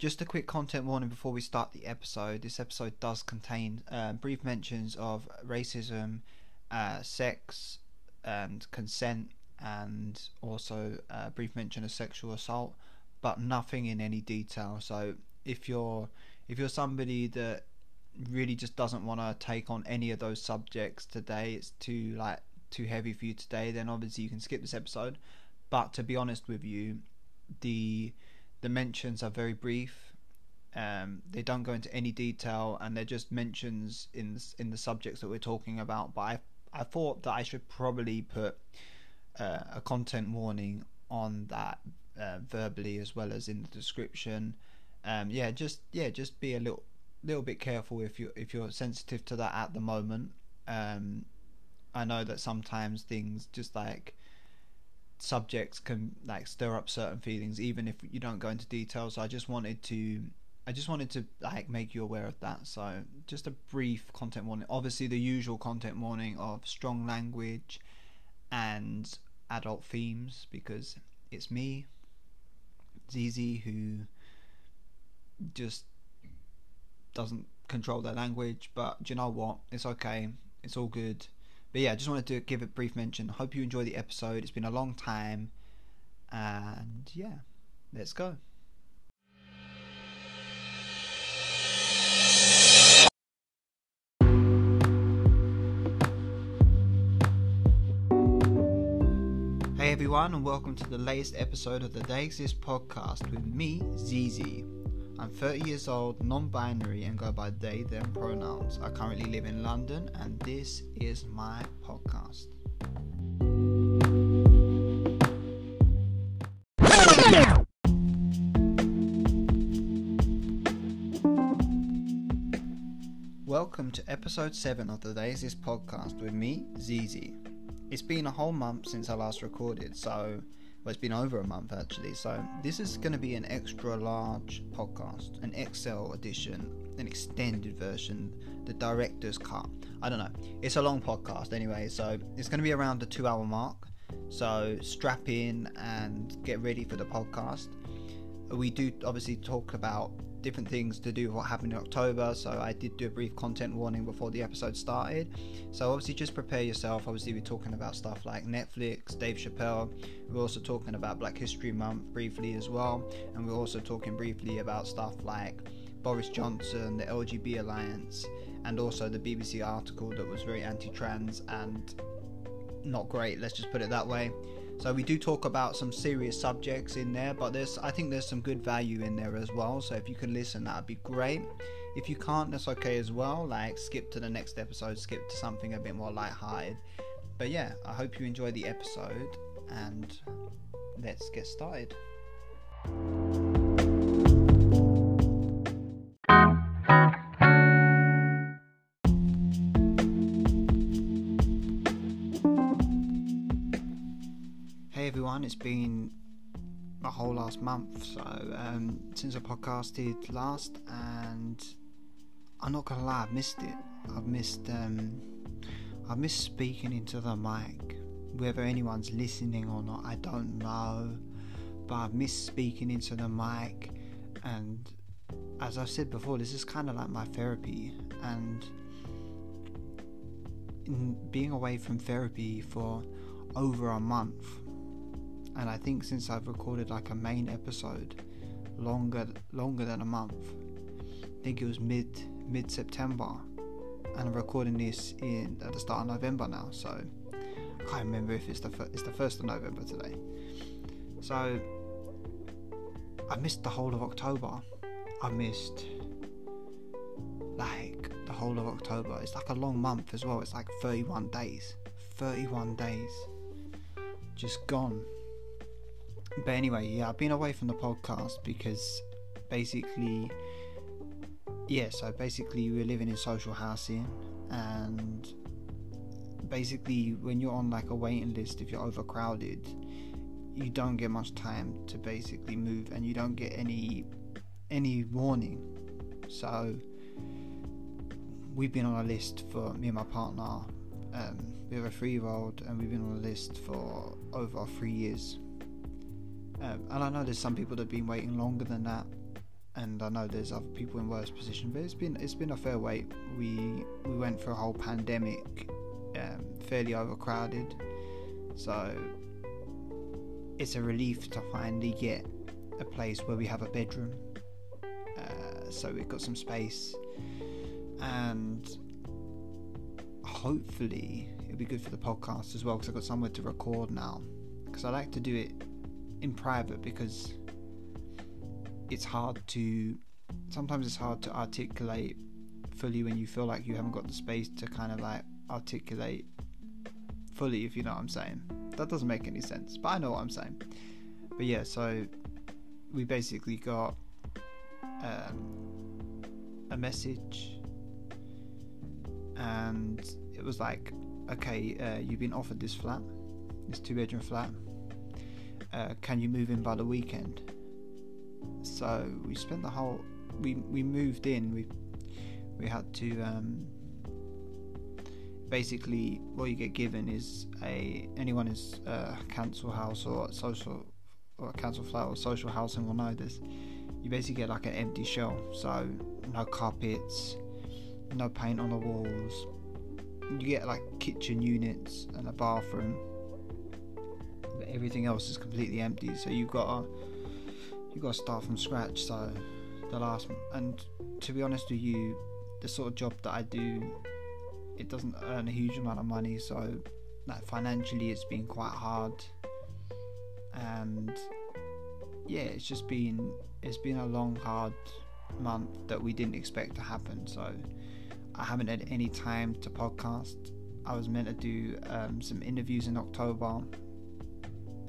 just a quick content warning before we start the episode. This episode does contain uh, brief mentions of racism, uh, sex, and consent, and also a brief mention of sexual assault, but nothing in any detail. So if you're if you're somebody that really just doesn't want to take on any of those subjects today, it's too like too heavy for you today, then obviously you can skip this episode. But to be honest with you, the the mentions are very brief. Um, they don't go into any detail, and they're just mentions in in the subjects that we're talking about. But I I thought that I should probably put uh, a content warning on that uh, verbally as well as in the description. Um, yeah, just yeah, just be a little little bit careful if you if you're sensitive to that at the moment. Um, I know that sometimes things just like subjects can like stir up certain feelings even if you don't go into details so i just wanted to i just wanted to like make you aware of that. So just a brief content warning. Obviously the usual content warning of strong language and adult themes because it's me Ziezy who just doesn't control their language. But do you know what? It's okay. It's all good but yeah, I just wanted to give a brief mention. Hope you enjoy the episode. It's been a long time. And yeah, let's go. Hey everyone, and welcome to the latest episode of the They Exist podcast with me, Ziezy. I'm 30 years old, non binary, and go by they, them pronouns. I currently live in London, and this is my podcast. Welcome to episode 7 of the They Exist podcast with me, Ziezy. It's been a whole month since I last recorded, so well, it's been over a month actually. So this is going to be an extra large podcast, an XL edition, an extended version, the director's cut. I don't know. It's a long podcast anyway, so it's going to be around the two-hour mark. So strap in and get ready for the podcast. We do obviously talk about different things to do what happened in October. So I did do a brief content warning before the episode started. So obviously just prepare yourself. Obviously we're talking about stuff like Netflix, Dave Chappelle. We're also talking about Black History Month briefly as well, and we're also talking briefly about stuff like Boris Johnson, the LGB Alliance, and also the BBC article that was very anti-trans and not great. Let's just put it that way. So we do talk about some serious subjects in there, but there's I think there's some good value in there as well. So if you can listen, that'd be great. If you can't, that's okay as well. Like skip to the next episode, skip to something a bit more light-hearted. But yeah, I hope you enjoy the episode, and let's get started. It's been a whole last month, so um, since I podcasted last, and I'm not gonna lie, I've missed it. I've missed um, I've missed speaking into the mic. Whether anyone's listening or not, I don't know, but I've missed speaking into the mic, and as I've said before, this is kind of like my therapy, and being away from therapy for over a month and I think since I've recorded like a main episode longer longer than a month I think it was mid mid September and I'm recording this in at the start of November now so I can't remember if it's the fir- it's the first of November today. So I missed the whole of October. I missed like the whole of October. It's like a long month as well. It's like 31 days 31 days just gone but anyway, yeah, I've been away from the podcast because basically, yeah, so basically we're living in social housing and basically when you're on like a waiting list, if you're overcrowded, you don't get much time to basically move and you don't get any any warning. So we've been on a list for me and my partner. Um, we have a three-year-old, and we've been on a list for over three years. Um, and I know there's some people that have been waiting longer than that, and I know there's other people in worse position, but it's been it's been a fair wait. We we went through a whole pandemic, um, fairly overcrowded, so it's a relief to finally get a place where we have a bedroom. Uh, so we've got some space, and hopefully it'll be good for the podcast as well because I've got somewhere to record now. Because I like to do it in private because it's hard to sometimes it's hard to articulate fully when you feel like you haven't got the space to kind of like articulate fully if you know what I'm saying. That doesn't make any sense, but I know what I'm saying. But yeah, so we basically got um, a message and it was like, okay, uh, you've been offered this flat, this two bedroom flat. Uh, can you move in by the weekend? So we spent the whole we we moved in. We we had to um, basically what you get given is a anyone is a council house or social or a council flat or social housing will know this. You basically get like an empty shell, so no carpets, no paint on the walls. You get like kitchen units and a bathroom, everything else is completely empty. So you've got to you got to start from scratch. So the last and to be honest with you, the sort of job that I do, it doesn't earn a huge amount of money. So like financially, it's been quite hard, and yeah, it's just been it's been a long hard month that we didn't expect to happen. So I haven't had any time to podcast. I was meant to do um, some interviews in October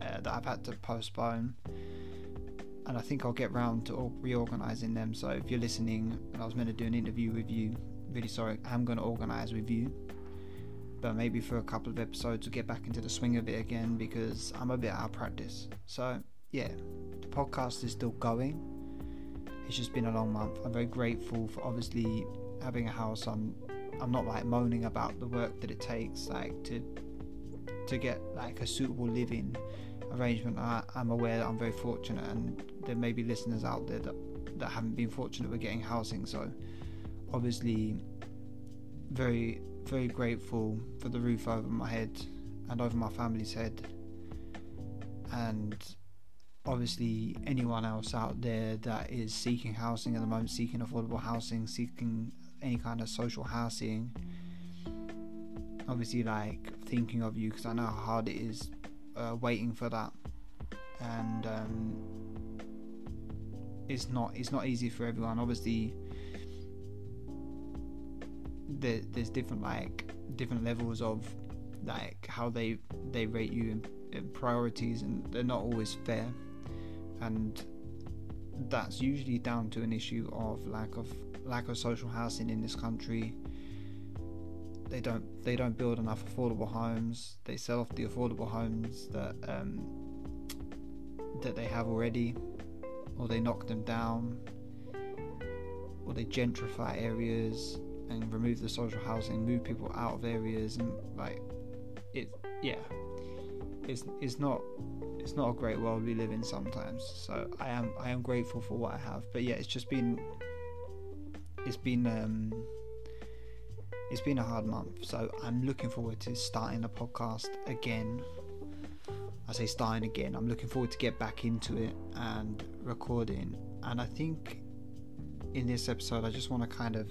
uh, that I've had to postpone and I think I'll get round to reorganising them. So if you're listening, and I was meant to do an interview with you, really sorry, I'm going to organise with you. But maybe for a couple of episodes, we'll get back into the swing of it again because I'm a bit out of practice. So yeah, the podcast is still going. It's just been a long month. I'm very grateful for obviously having a house. I'm I'm not like moaning about the work that it takes, like to to get like a suitable living arrangement. I, am aware that I'm very fortunate, and there may be listeners out there that that haven't been fortunate with getting housing. So, obviously, very very grateful for the roof over my head and over my family's head, and obviously anyone else out there that is seeking housing at the moment, seeking affordable housing, seeking any kind of social housing. Obviously, like thinking of you because I know how hard it is uh, waiting for that, and um, it's not it's not easy for everyone. Obviously, there, there's different like different levels of like how they they rate you in, in priorities, and they're not always fair, and that's usually down to an issue of lack of lack of social housing in this country they don't they don't build enough affordable homes. They sell off the affordable homes that um, that they have already, or they knock them down, or they gentrify areas and remove the social housing, move people out of areas, and like it, yeah, it's it's not it's not a great world we live in sometimes. So I am I am grateful for what I have, but yeah, it's just been it's been um, it's been a hard month, so I'm looking forward to starting the podcast again. I say starting again. I'm looking forward to get back into it and recording. And I think in this episode, I just want to kind of,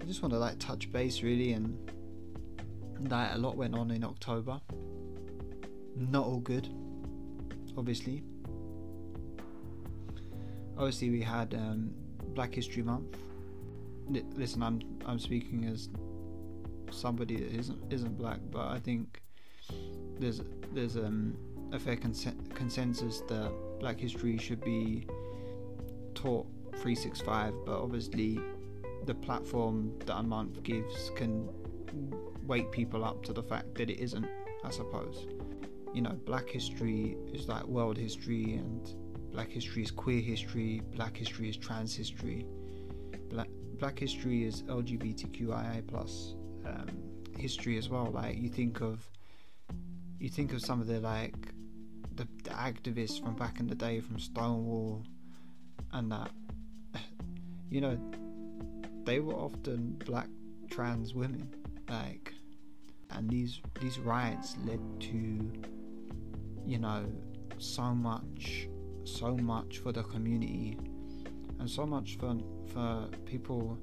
I just want to like touch base really, and that a lot went on in October. Not all good, obviously. Obviously, we had um, Black History Month listen, I'm I'm speaking as somebody that isn't isn't black, but I think there's there's um, a fair consensus that Black history should be taught 365, but obviously the platform that a month gives can wake people up to the fact that it isn't. I suppose, you know, Black history is like world history, and Black history is queer history. Black history is trans history. Black history is LGBTQIA plus um, history as well. Like you think of, you think of some of the like the, the activists from back in the day, from Stonewall, and that you know, they were often black trans women, like, and these these riots led to, you know, so much, so much for the community, and so much for for people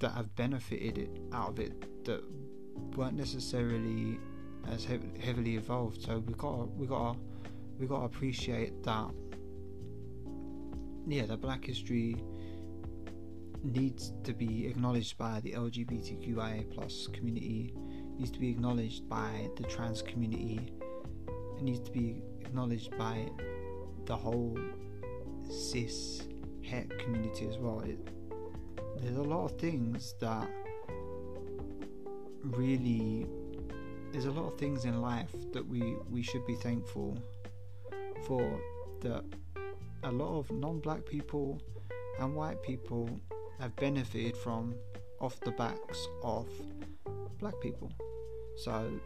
that have benefited out of it that weren't necessarily as heavily involved. So we got we got we got to appreciate that. Yeah, the Black history needs to be acknowledged by the LGBTQIA plus community, needs to be acknowledged by the trans community, it needs to be acknowledged by the whole cis het community as well. It, there's a lot of things that really there's a lot of things in life that we we should be thankful for that a lot of non-black people and white people have benefited from off the backs of black people so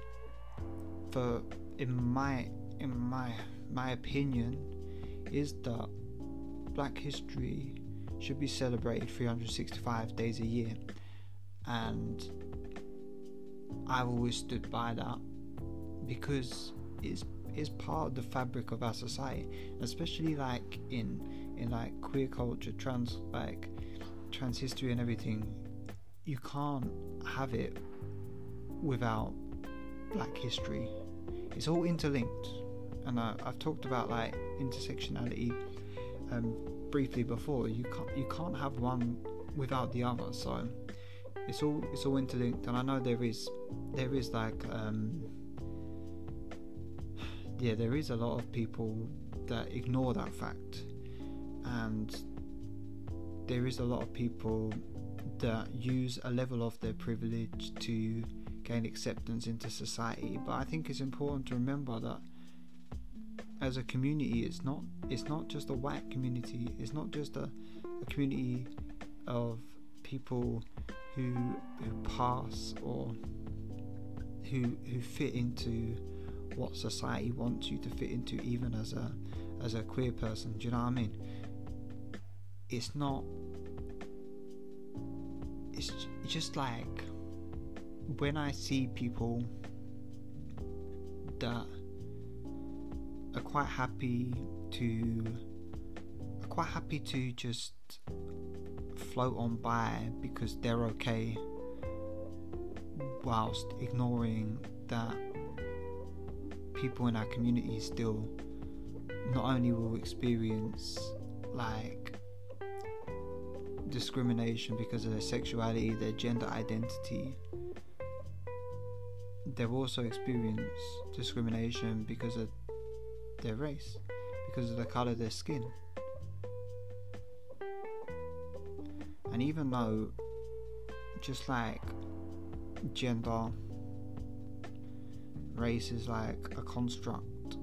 for in my in my my opinion is that black history should be celebrated 365 days a year and I've always stood by that because it's it's part of the fabric of our society, especially like in in like queer culture, trans like trans history and everything. You can't have it without black history. It's all interlinked, and I, I've talked about like intersectionality um, briefly before. You can't you can't have one without the other. So it's all it's all interlinked, and I know there is there is like um, yeah, there is a lot of people that ignore that fact, and there is a lot of people that use a level of their privilege to gain acceptance into society. But I think it's important to remember that as a community, it's not it's not just a white community. It's not just a, a community of people who who pass or who who fit into what society wants you to fit into even as a as a queer person do you know what I mean it's not it's just like when I see people that are quite happy to are quite happy to just float on by because they're okay whilst ignoring that people in our community still not only will experience like discrimination because of their sexuality, their gender identity, they've also experienced discrimination because of their race, because of the colour of their skin. And even though, just like gender, race is like a construct,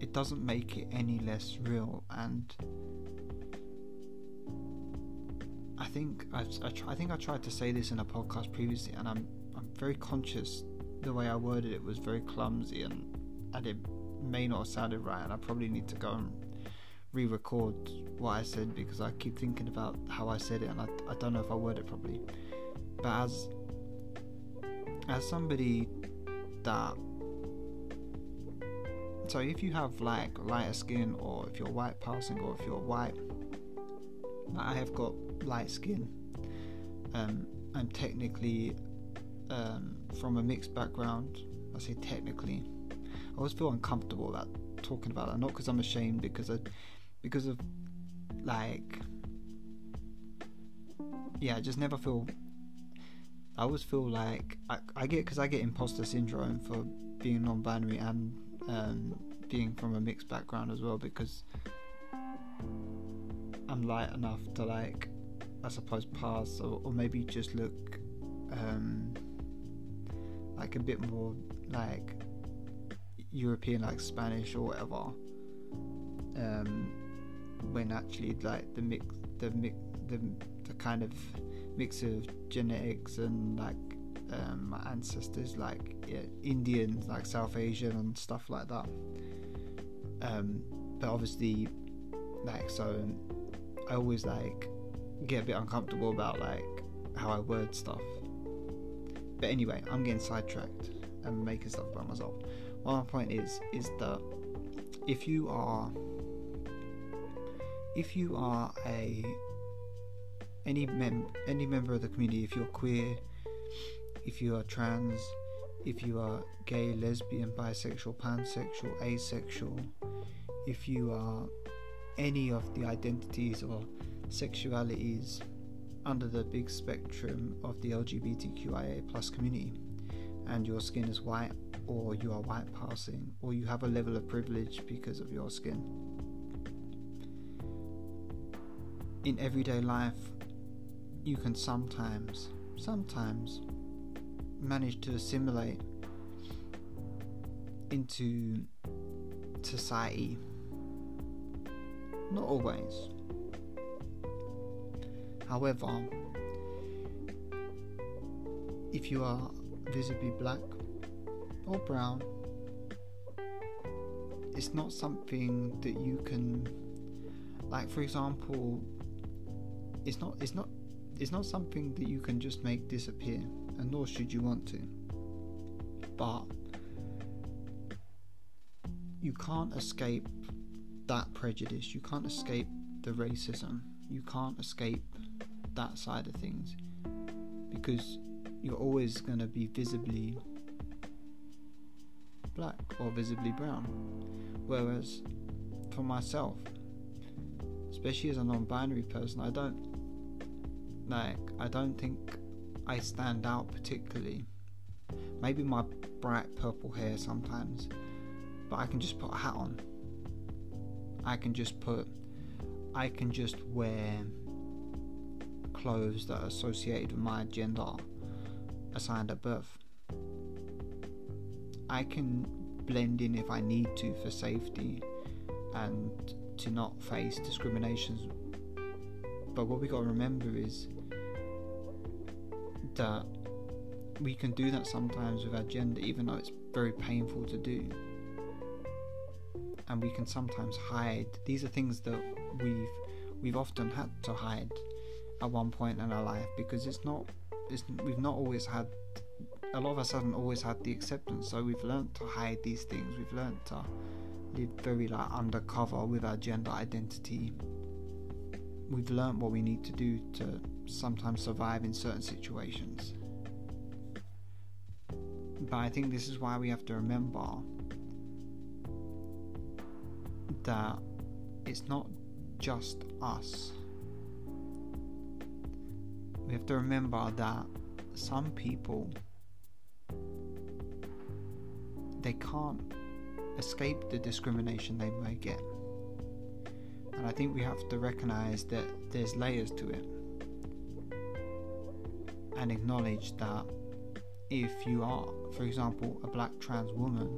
it doesn't make it any less real. And I think I've, I, I think I tried to say this in a podcast previously, and I'm I'm very conscious the way I worded it was very clumsy and and it may not have sounded right, and I probably need to go and re-record what I said because I keep thinking about how I said it and I, I don't know if I worded it properly. But as as somebody that so if you have like lighter skin or if you're white passing or if you're white I have got light skin um, I'm technically um, from a mixed background I say technically I always feel uncomfortable about talking about that not because I'm ashamed because I because of like yeah I just never feel I always feel like I, I get because I get imposter syndrome for being non-binary and um, being from a mixed background as well because I'm light enough to like I suppose pass or, or maybe just look um, like a bit more like European like Spanish or whatever um, when actually like the mix the mix the, the kind of mix of genetics and like um, my ancestors like yeah, Indian like South Asian and stuff like that um, but obviously like so I always like get a bit uncomfortable about like how I word stuff. But anyway, I'm getting sidetracked and making stuff about myself. my point is is that if you are if you are a any mem any member of the community, if you're queer, if you are trans, if you are gay, lesbian, bisexual, pansexual, asexual, if you are any of the identities or sexualities under the big spectrum of the LGBTQIA plus community, and your skin is white, or you are white passing, or you have a level of privilege because of your skin. In everyday life, you can sometimes, sometimes manage to assimilate into society. Not always. However, if you are visibly black or brown, it's not something that you can like for example it's not it's not it's not something that you can just make disappear and nor should you want to. But you can't escape that prejudice. You can't escape the racism. You can't escape that side of things because you're always going to be visibly black or visibly brown. Whereas for myself, especially as a non-binary person, I don't like I don't think I stand out particularly. Maybe my bright purple hair sometimes, but I can just put a hat on. I can just put I can just wear clothes that are associated with my gender assigned at birth. I can blend in if I need to for safety and to not face discriminations. But what we got to remember is that we can do that sometimes with our gender, even though it's very painful to do. And we can sometimes hide. These are things that we've we've often had to hide at one point in our life because it's not it's, we've not always had a lot of us haven't always had the acceptance. So we've learned to hide these things. We've learned to live very like undercover with our gender identity. We've learned what we need to do to sometimes survive in certain situations. But i think this is why we have to remember that it's not just us we have to remember that some people they can't escape the discrimination they may get. And I think we have to recognize that there's layers to it and acknowledge that if you are, for example, a black trans woman,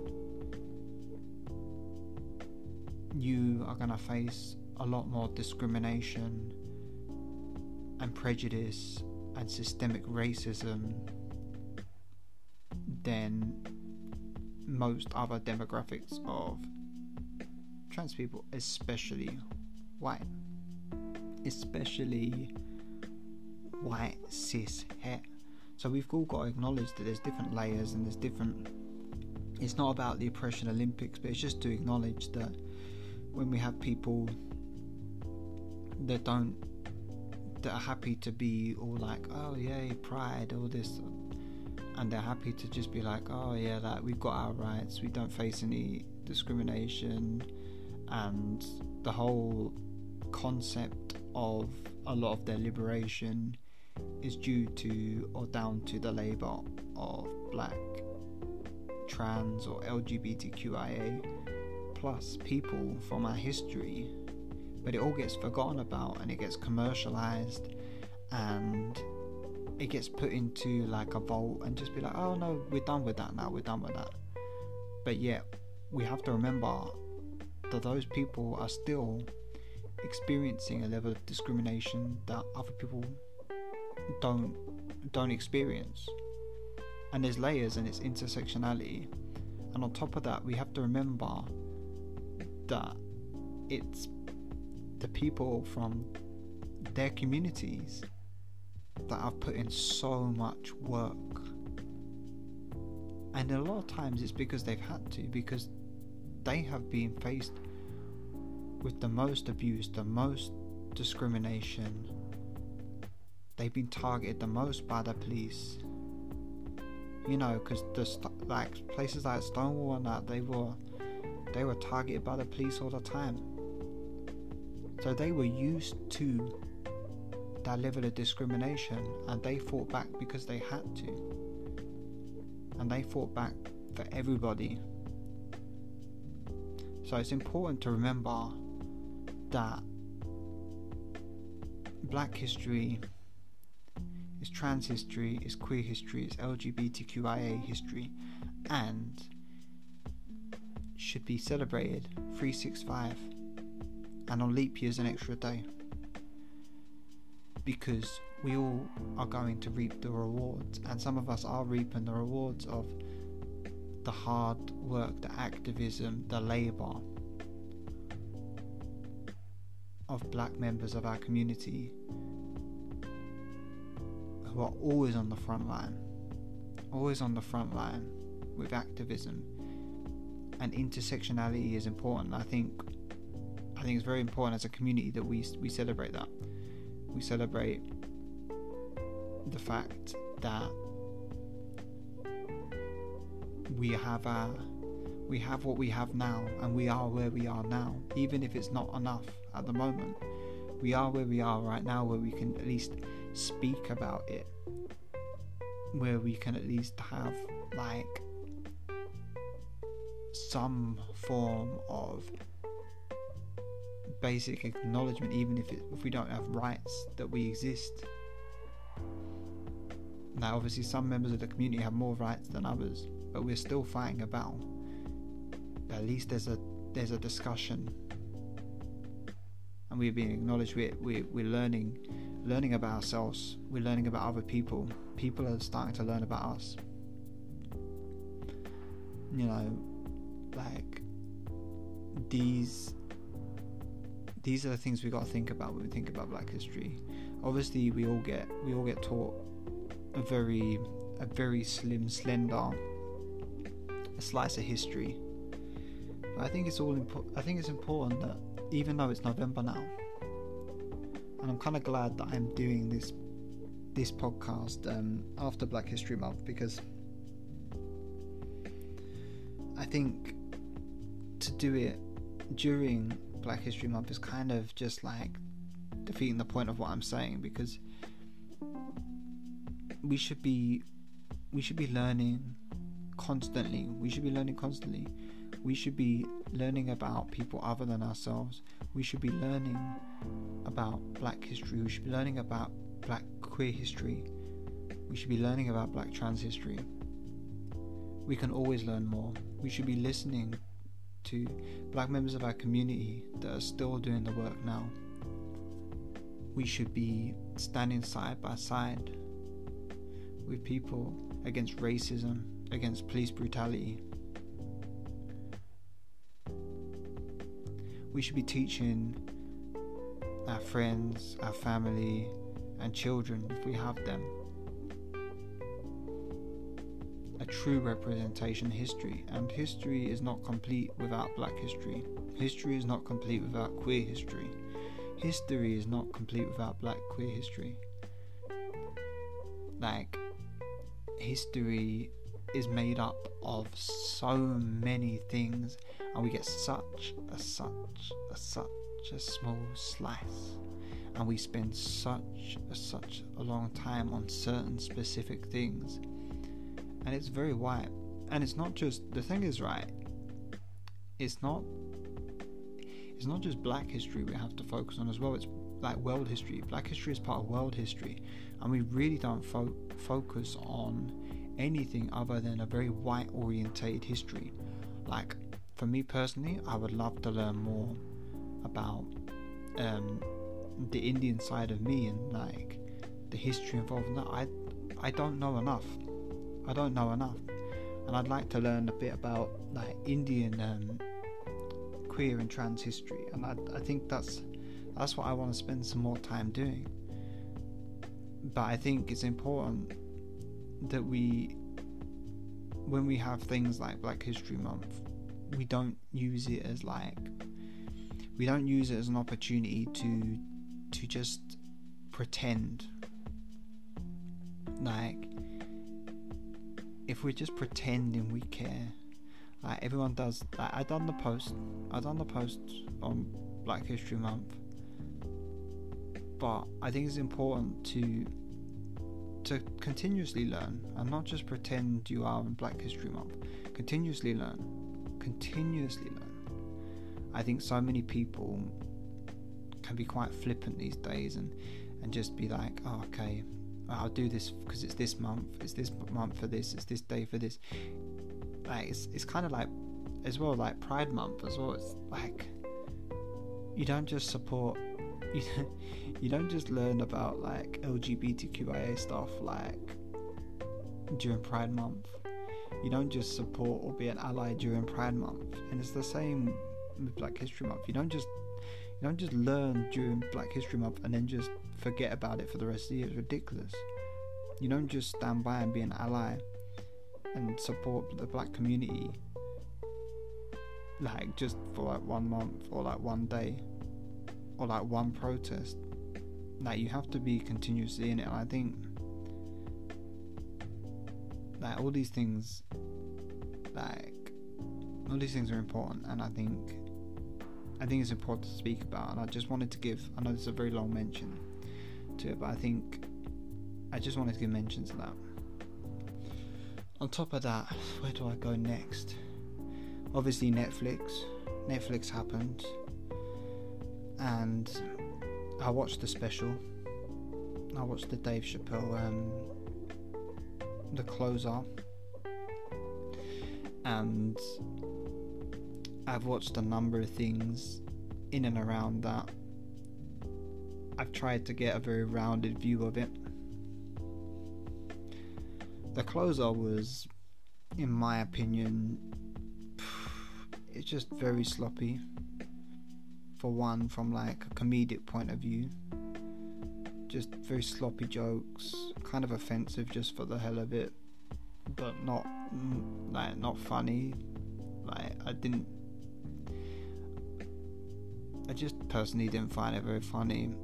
you are going to face a lot more discrimination and prejudice and systemic racism than most other demographics of trans people, especially white. Especially white cis het. So we've all got to acknowledge that there's different layers and there's different. It's not about the oppression Olympics, but it's just to acknowledge that when we have people that don't that are happy to be all like, oh yay, pride, all this, and they're happy to just be like, oh yeah, like we've got our rights, we don't face any discrimination, and the whole concept of a lot of their liberation is due to or down to the labour of black, trans, or LGBTQIA plus people from our history but it all gets forgotten about and it gets commercialized and it gets put into like a vault and just be like, oh no, we're done with that now, we're done with that. But yet, we have to remember that those people are still experiencing a level of discrimination that other people don't don't experience. And there's layers and it's intersectionality. And on top of that, we have to remember that it's the people from their communities that have put in so much work. And a lot of times it's because they've had to, because they have been faced with the most abuse, the most discrimination. They've been targeted the most by the police. You know, because the st- like places like Stonewall and that they were they were targeted by the police all the time. So they were used to that level of discrimination and they fought back because they had to. And they fought back for everybody. So it's important to remember that black history is trans history, is queer history, is LGBTQIA history, and should be celebrated 365 and on leap years an extra day because we all are going to reap the rewards and some of us are reaping the rewards of the hard work the activism the labour of black members of our community who are always on the front line always on the front line with activism and intersectionality is important. I think I think it's very important as a community that we we celebrate that. We celebrate the fact that we have our we have what we have now and we are where we are now even if it's not enough at the moment we are where we are right now where we can at least speak about it where we can at least have like some form of basic acknowledgement, even if, it, if we don't have rights, that we exist. Now, obviously, some members of the community have more rights than others, but we're still fighting about. At least there's a there's a discussion, and we're being acknowledged. We're we're, we're learning learning about ourselves. We're learning about other people. People are starting to learn about us. You know, like these these are the things we got to think about when we think about black history. Obviously we all get we all get taught a very a very slim slender slice of history. But i think it's all impo- i think it's important that even though it's november now and i'm kind of glad that i'm doing this this podcast um, after black history month because i think to do it during Black History Month is kind of just like defeating the point of what I'm saying because we should be we should be learning constantly. We should be learning constantly. We should be learning about people other than ourselves. We should be learning about black history. We should be learning about black queer history. We should be learning about black trans history. We can always learn more. We should be listening to black members of our community that are still doing the work now. We should be standing side by side with people against racism, against police brutality. We should be teaching our friends, our family, and children, if we have them, true representation history, and history is not complete without black history. History is not complete without queer history. History is not complete without black queer history. Like, history is made up of so many things, and we get such a such a such a small slice, and we spend such a such a long time on certain specific things and it's very white. And it's not just the thing is right. It's not. It's not just Black history we have to focus on as well. It's like world history. Black history is part of world history, and we really don't fo- focus on anything other than a very white orientated history. Like for me personally, I would love to learn more about um, the Indian side of me and like the history involved in that. I I don't know enough. I don't know enough, and I'd like to learn a bit about like Indian um, queer and trans history, and I, I think that's that's what I want to spend some more time doing. But I think it's important that we, when we have things like Black History Month, we don't use it as like, we don't use it as an opportunity to, to just pretend. Like, if we're just pretending we care, like everyone does. Like I done the post, I done the post on Black History Month, but I think it's important to to continuously learn and not just pretend you are in Black History Month. Continuously learn, continuously learn. I think so many people can be quite flippant these days and and just be like, oh, okay, I'll do this because it's this month, it's this month for this, it's this day for this. Like it's it's kind of like as well like Pride Month as well. It's like you don't just support you you don't just learn about like LGBTQIA stuff like during Pride Month. You don't just support or be an ally during Pride Month, and it's the same with Black History Month. You don't just you don't just learn during Black History Month and then just forget about it for the rest of the year. It's ridiculous. You don't just stand by and be an ally and support the black community like just for like one month or like one day or like one protest. Like you have to be continuously in it. And I think like all these things like all these things are important and I think I think it's important to speak about and I just wanted to give I know this is a very long mention to it but I think I just wanted to give mention to that. On top of that, where do I go next? Obviously Netflix. Netflix happened and I watched the special. I watched the Dave Chappelle um, the closer and I've watched a number of things in and around that. I've tried to get a very rounded view of it. The closer was, in my opinion, it's just very sloppy. For one, from like a comedic point of view, just very sloppy jokes, kind of offensive just for the hell of it, but not like not funny. Like I didn't I just personally didn't find it very funny.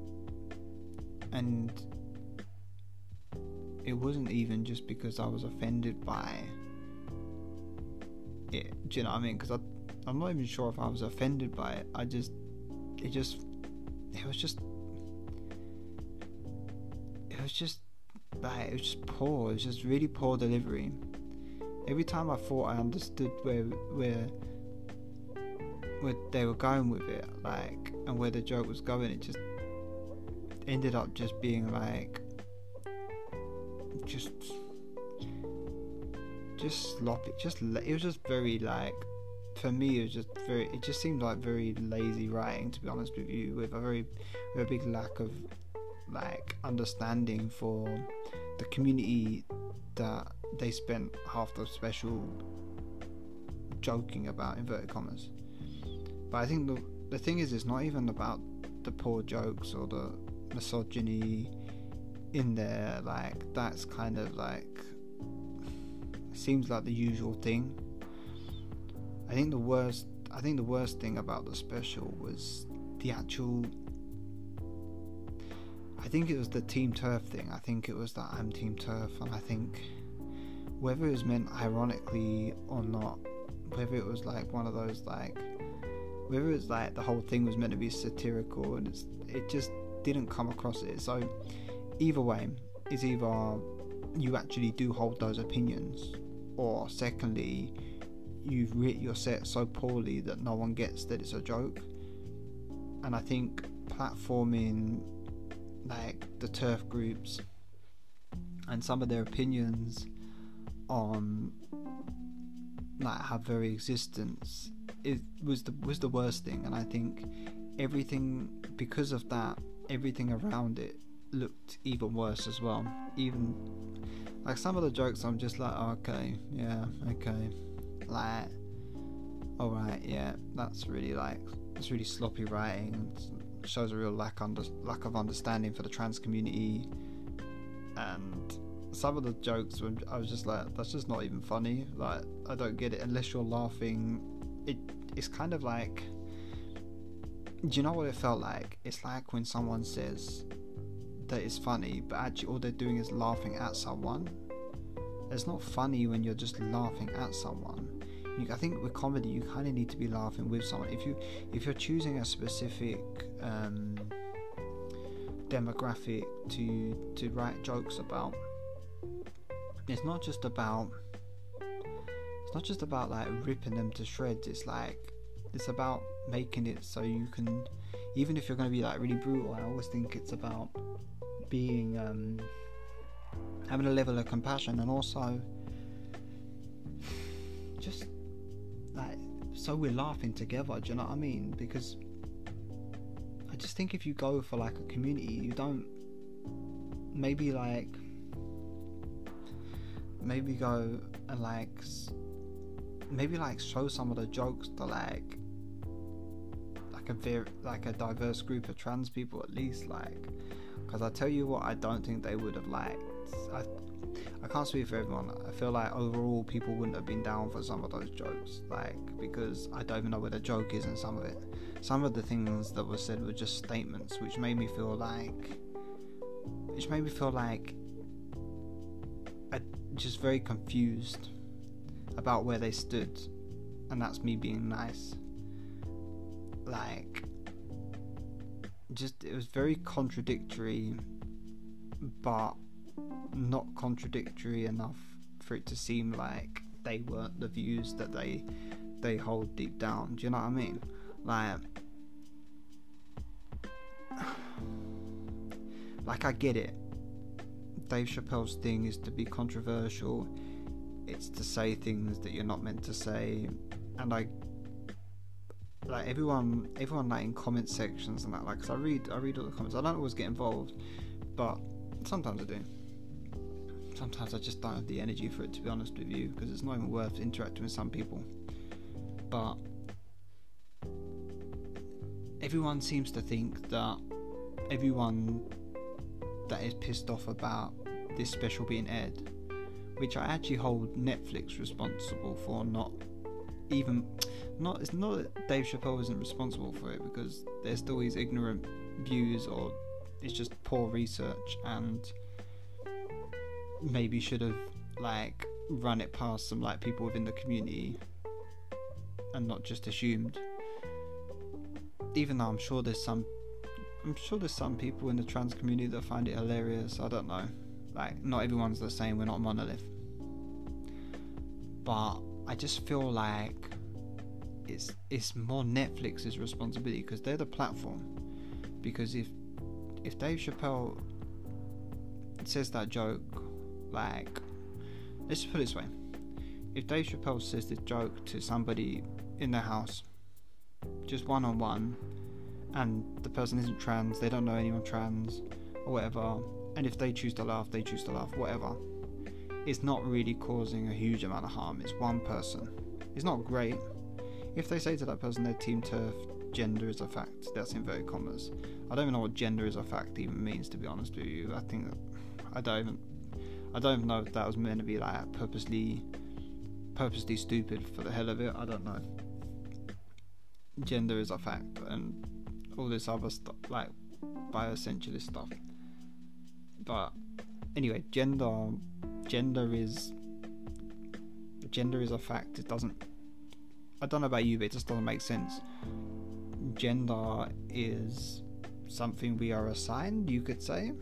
And it wasn't even just because I was offended by it. Do you know what I mean? Because I'm not even sure if I was offended by it. I just, it just, it was just, it was just, like, it was just poor. It was just really poor delivery. Every time I thought I understood where, where, where they were going with it, like, and where the joke was going, it just ended up just being like just just sloppy just it was just very like for me it was just very it just seemed like very lazy writing to be honest with you with a very with a big lack of like understanding for the community that they spent half the special joking about inverted commas but i think the the thing is it's not even about the poor jokes or the misogyny in there. Like that's kind of like seems like the usual thing. I think the worst i think the worst thing about the special was the actual i think it was the team TERF thing. I think it was that i'm team TERF. And i think whether it was meant ironically or not whether it was like one of those like whether it's like the whole thing was meant to be satirical and it just didn't come across it so either way is either you actually do hold those opinions, or secondly, you've written your set so poorly that no one gets that it's a joke. And I think platforming like the TERF groups and some of their opinions on like our very existence it was the was the worst thing and I think everything because of that everything around it looked even worse as well. Even like some of the jokes, I'm just like, oh, okay, yeah, okay, like, all right, yeah, that's really like it's really sloppy writing. It shows a real lack under lack of understanding for the trans community, and some of the jokes I was just like, that's just not even funny. Like I don't get it unless you're laughing. It it's kind of like. Do you know what it felt like? It's like when someone says that it's funny, but actually all they're doing is laughing at someone. It's not funny when you're just laughing at someone. You, I think with comedy, you kind of need to be laughing with someone. If you if you're choosing a specific um, demographic to to write jokes about, it's not just about it's not just about like ripping them to shreds. It's like it's about making it so you can even if you're going to be like really brutal. I always think it's about being um, having a level of compassion and also just like so we're laughing together do you know what i mean because i just think if you go for like a community you don't maybe like maybe go and like maybe like show some of the jokes to like like a very like a diverse group of trans people at least like because I tell you what, I don't think they would have liked. I, I can't speak for everyone. I feel like overall people wouldn't have been down for some of those jokes, like because I don't even know where the joke is in some of it. Some of the things that were said were just statements, which made me feel like, which made me feel like, I just very confused about where they stood, and that's me being nice. Like just it was very contradictory, but not contradictory enough for it to seem like they weren't the views that they they hold deep down. Do you know what I mean? Like, like I get it. Dave Chappelle's thing is to be controversial. It's to say things that you're not meant to say, and I like everyone everyone like in comment sections and that like cause I read I read all the comments. I don't always get involved but sometimes I do. Sometimes I just don't have the energy for it to be honest with you because it's not even worth interacting with some people. But everyone seems to think that everyone that is pissed off about this special being aired which I actually hold Netflix responsible for not even not it's not that Dave Chappelle isn't responsible for it because there's still these ignorant views or it's just poor research and maybe should have like run it past some like people within the community and not just assumed. Even though I'm sure there's some I'm sure there's some people in the trans community that find it hilarious I don't know like not everyone's the same we're not a monolith but I just feel like it's it's more Netflix's responsibility because they're the platform. Because if if Dave Chappelle says that joke, like let's put it this way, if Dave Chappelle says this joke to somebody in their house, just one on one, and the person isn't trans, they don't know anyone trans or whatever, and if they choose to laugh, they choose to laugh, whatever. It's not really causing a huge amount of harm. It's one person. It's not great, if they say to that person they're team TERF, gender is a fact, that's inverted commas. I don't even know what gender is a fact even means, to be honest with you. I think I don't even I don't even know if that was meant to be like purposely purposely stupid for the hell of it. I don't know. Gender is a fact, and all this other stuff like bioessentialist stuff. But anyway, gender gender is gender is a fact. It doesn't I don't know about you, but it just doesn't make sense. Gender is something we are assigned, you could say.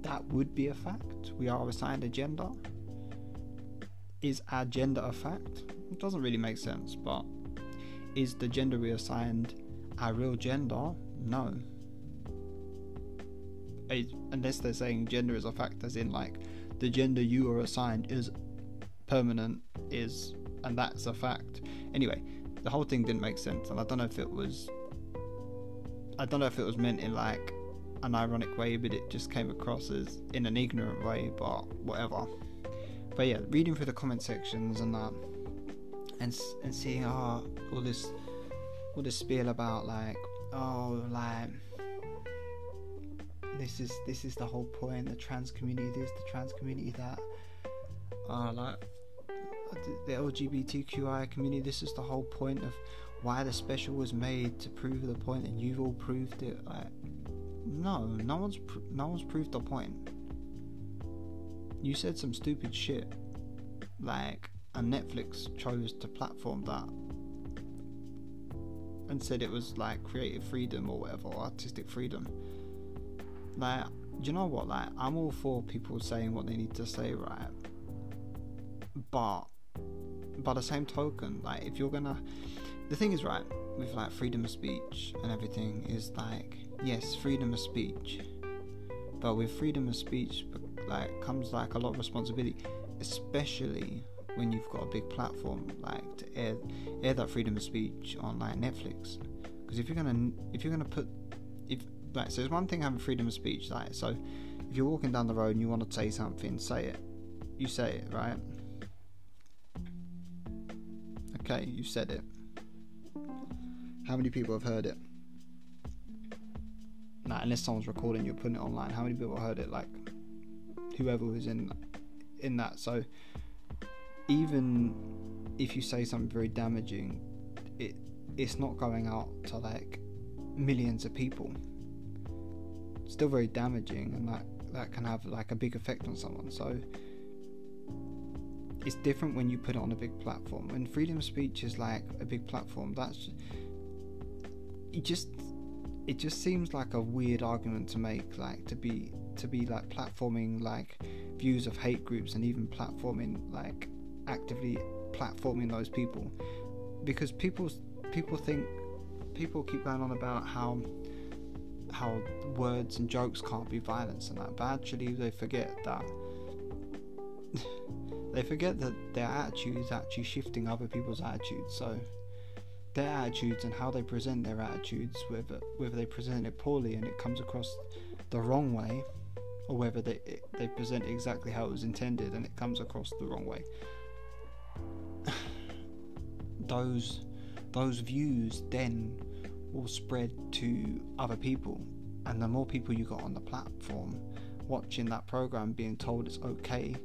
That would be a fact. We are assigned a gender. Is our gender a fact? It doesn't really make sense, but is the gender we assigned our real gender? No. Unless they're saying gender is a fact, as in like the gender you are assigned is permanent, is and that's a fact. Anyway, the whole thing didn't make sense, and I don't know if it was. I don't know if it was meant in like an ironic way, but it just came across as in an ignorant way. But whatever. But yeah, reading through the comment sections and that, and and seeing ah all this all this spiel about like, oh, like this is this is the whole point. The trans community this, the trans community that. Uh, like the LGBTQI community. This is the whole point of why the special was made to prove the point, and you've all proved it. Like, no, no one's pr- no one's proved the point. You said some stupid shit, like, and Netflix chose to platform that and said it was like creative freedom or whatever, artistic freedom. Like, you know what? Like, I'm all for people saying what they need to say, right? But by the same token, like, if you're gonna, the thing is, right, with like freedom of speech and everything, is like, yes, freedom of speech, but with freedom of speech, like, comes like a lot of responsibility, especially when you've got a big platform like to air air that freedom of speech on like Netflix. Because if you're gonna if you're gonna put if like so there's one thing having freedom of speech like so if you're walking down the road and you want to say something say it. You say it right? Okay you said it. How many people have heard it? Nah, unless someone's recording you're putting it online. How many people heard it? Like whoever was in in that. So even if you say something very damaging, it it's not going out to like millions of people. Still very damaging, and that that can have like a big effect on someone. So it's different when you put it on a big platform. When freedom of speech is like a big platform, that's it just it just seems like a weird argument to make like to be to be like platforming like views of hate groups and even platforming like actively platforming those people because people people think people keep going on about how how words and jokes can't be violence and that but actually they forget that they forget that their attitude is actually shifting other people's attitudes. So their attitudes and how they present their attitudes whether whether they present it poorly and it comes across the wrong way or whether they they present exactly how it was intended and it comes across the wrong way. Those those views then will spread to other people. And the more people you got on the platform watching that program being told it's okay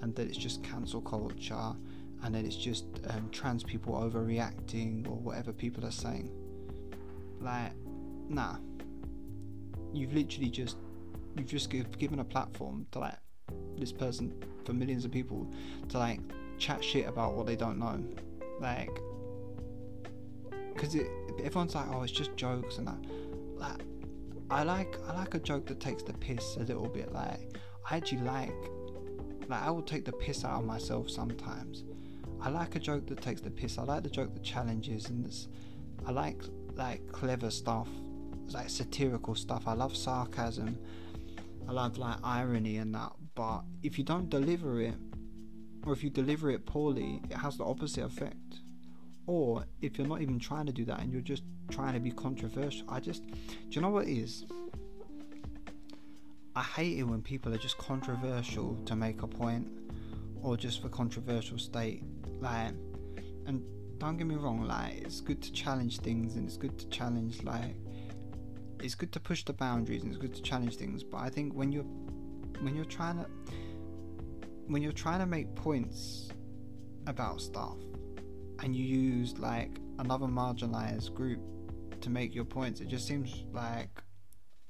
and that it's just cancel culture and that it's just um, trans people overreacting or whatever people are saying. Like nah. You've literally just you've just give, given a platform to like this person for millions of people to like chat shit about what they don't know. Like because everyone's like oh it's just jokes and that. Like i like i like a joke that takes the piss a little bit like i actually like like i will take the piss out of myself sometimes. I like a joke that takes the piss. I like the joke that challenges and this i like like clever stuff like satirical stuff. I love sarcasm. I love like irony and that. But if you don't deliver it or if you deliver it poorly it has the opposite effect or if you're not even trying to do that and you're just trying to be controversial i just do you know what it is? I hate it when people are just controversial to make a point or just for controversial state. Like and don't get me wrong like it's good to challenge things and it's good to challenge like it's good to push the boundaries and it's good to challenge things. But i think when you're when you're trying to when you're trying to make points about stuff and you use like another marginalized group to make your points, it just seems like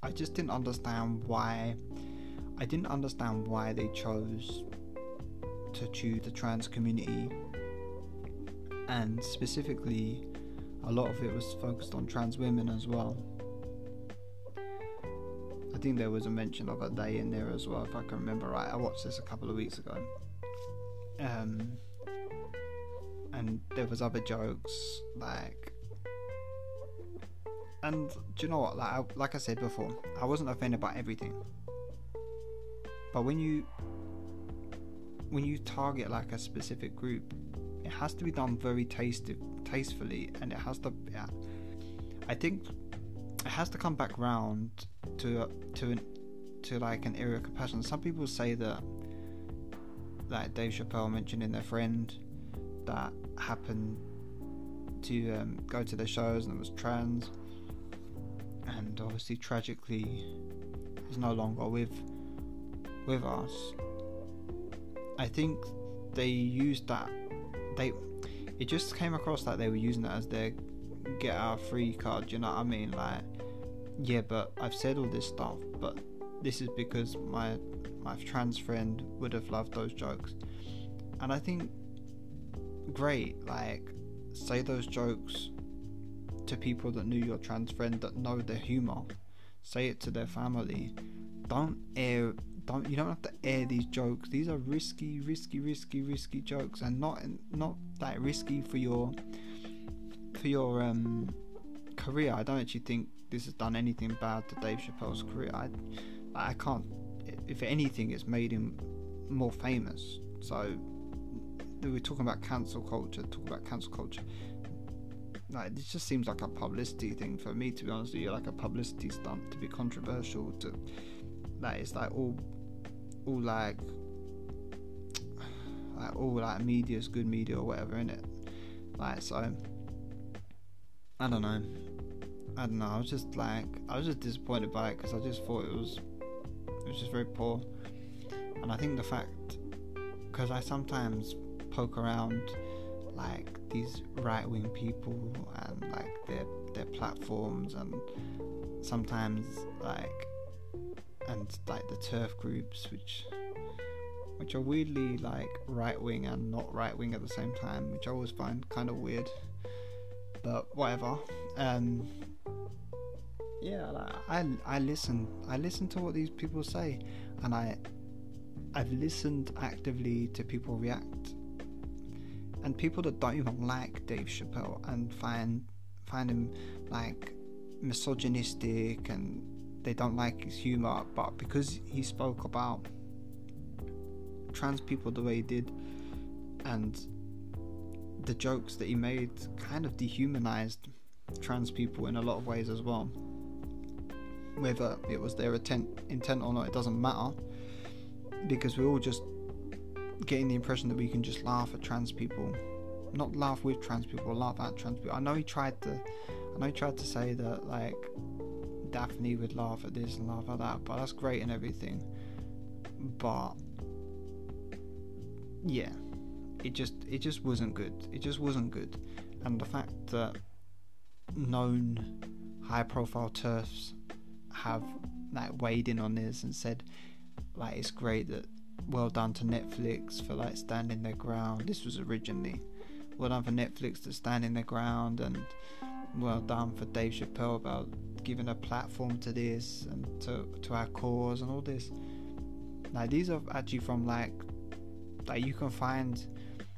I just didn't understand why. I didn't understand why they chose to choose the trans community, and specifically, a lot of it was focused on trans women as well. I think there was a mention of a day in there as well, if I can remember right. I watched this a couple of weeks ago. Um, and there was other jokes like and do you know what? Like I, like I said before I wasn't offended by everything. But when you when you target like a specific group it has to be done very tasty, tastefully and it has to yeah, I think it has to come back round to to an, to like an area of compassion. Some people say that like Dave Chappelle mentioned in their friend that happened to um, go to the shows and was trans, and obviously tragically is no longer with with us. I think they used that they it just came across that they were using that as their get out free card. You know what I mean? Like, yeah, but I've said all this stuff, but this is because my my trans friend would have loved those jokes, and I think great. Like, say those jokes to people that knew your trans friend that know their humor. Say it to their family. Don't air don't you don't have to air these jokes. These are risky, risky, risky, risky jokes, and not not that risky for your for your um, career. I don't actually think this has done anything bad to Dave Chappelle's career. I I can't. If anything, it's made him more famous. So we're talking about cancel culture. Talk about cancel culture. Like this just seems like a publicity thing for me, to be honest with you, like a publicity stunt to be controversial. To like it's like all all like like all like media's good media or whatever in it. Like so I don't know. I don't know. I was just like I was just disappointed by it because I just thought it was it was just very poor. And I think the fact because I sometimes poke around like these right wing people and like their their platforms and sometimes like and like the TERF groups, which which are weirdly like right wing and not right wing at the same time, which I always find kind of weird. But whatever. Um, yeah, like, I I listen I listen to what these people say, and I I've listened actively to people react, and people that don't even like Dave Chappelle and find find him like misogynistic and they don't like his humor, but because he spoke about trans people the way he did, and the jokes that he made kind of dehumanized trans people in a lot of ways as well. Whether it was their intent, intent or not, it doesn't matter because we're all just getting the impression that we can just laugh at trans people, not laugh with trans people, laugh at trans people. I know he tried to, I know he tried to say that like Daphne would laugh at this and laugh at that, but that's great and everything. But yeah, it just it just wasn't good. It just wasn't good, and the fact that known high-profile TERFs have like weighed in on this and said like it's great that well done to Netflix for like standing their ground. This was originally well done for Netflix to standing their ground and well done for Dave Chappelle about giving a platform to this and to to our cause and all this. Now these are actually from like like you can find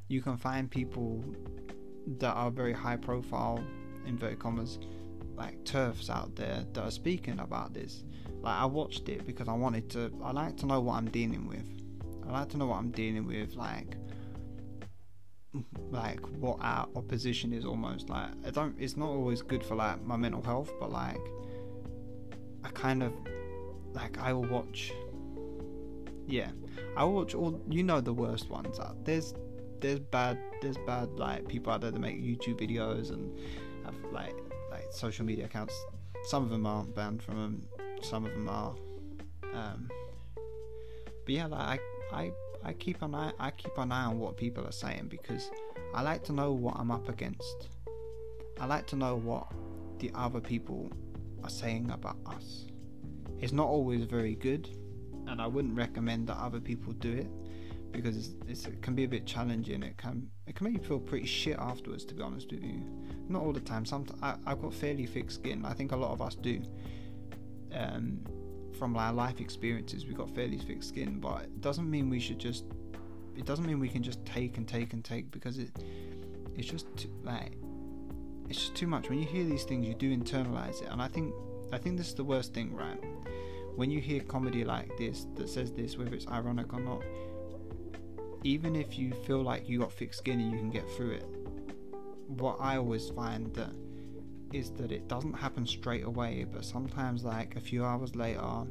you can find people that are very high profile inverted commas like TERFs out there that are speaking about this. Like I watched it because I wanted to I like to know what I'm dealing with. I like to know what I'm dealing with like like what our opposition is almost like I don't it's not always good for like my mental health but like I kind of like I will watch yeah I will watch all you know the worst ones out. There's there's bad there's bad like people out there that make YouTube videos and have like like social media accounts. Some of them aren't banned from them some of them are um but yeah like I, I I keep an eye I keep an eye on what people are saying because I like to know what I'm up against. I like to know what the other people are saying about us. It's not always very good, and I wouldn't recommend that other people do it because it's, it can be a bit challenging. It can it can make you feel pretty shit afterwards. To be honest with you, not all the time. Sometimes I, I've got fairly thick skin. I think a lot of us do. Um, from our life experiences, we've got fairly thick skin, but it doesn't mean we should just. It doesn't mean we can just take and take and take because it, it's just too, like, it's just too much. When you hear these things, you do internalize it, and I think, I think this is the worst thing, right? When you hear comedy like this that says this, whether it's ironic or not, even if you feel like you got thick skin and you can get through it, what I always find that is that it doesn't happen straight away, but sometimes like a few hours later, or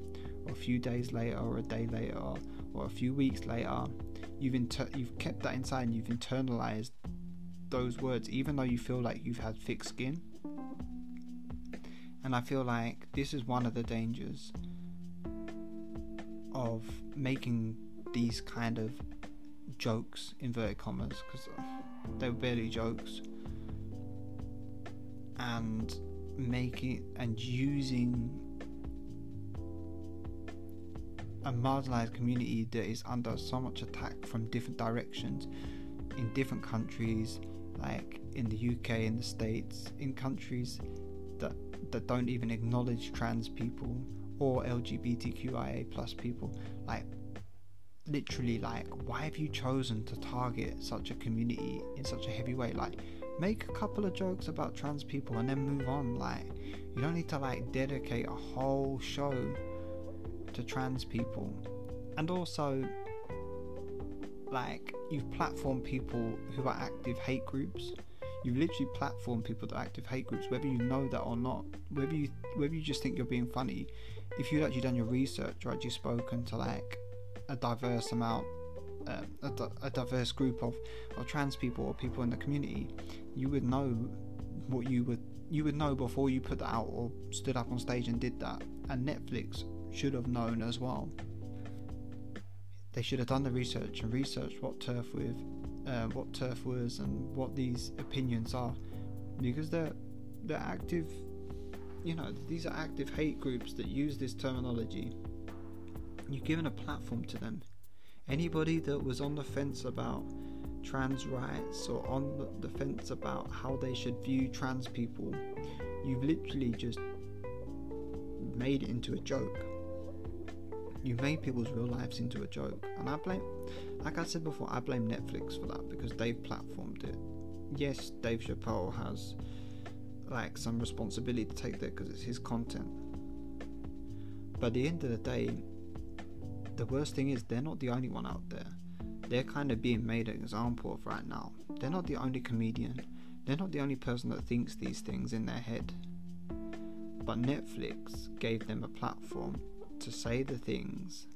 a few days later, or a day later, or a few weeks later, you've inter- you've kept that inside and you've internalized those words, even though you feel like you've had thick skin. And I feel like this is one of the dangers of making these kind of jokes, inverted commas, because they were barely jokes, and making and using a marginalized community that is under so much attack from different directions in different countries, like in the UK, in the States, in countries that that don't even acknowledge trans people or LGBTQIA plus people. Like literally like why have you chosen to target such a community in such a heavy way? Like make a couple of jokes about trans people and then move on. Like you don't need to like dedicate a whole show to trans people. And also like you've platformed people who are active hate groups. You've literally platformed people that are active hate groups, whether you know that or not. Whether you whether you just think you're being funny. If you'd actually done your research or actually spoken to like a diverse amount uh, a, a, diverse group of, of trans people or people in the community, you would know what you would you would know before you put that out or stood up on stage and did that. And Netflix should have known as well. They should have done the research and researched what TERF with, uh, what TERF was, and what these opinions are, because they're they're active. You know, these are active hate groups that use this terminology. You've given a platform to them. Anybody that was on the fence about trans rights or on the fence about how they should view trans people, you've literally just made it into a joke You've made people's real lives into a joke. And I blame, like I said before, I blame Netflix for that because they've platformed it. Yes, Dave Chappelle has like some responsibility to take that because it's his content. But at the end of the day, the worst thing is they're not the only one out there. They're kind of being made an example of right now. They're not the only comedian. They're not the only person that thinks these things in their head. But Netflix gave them a platform to say the things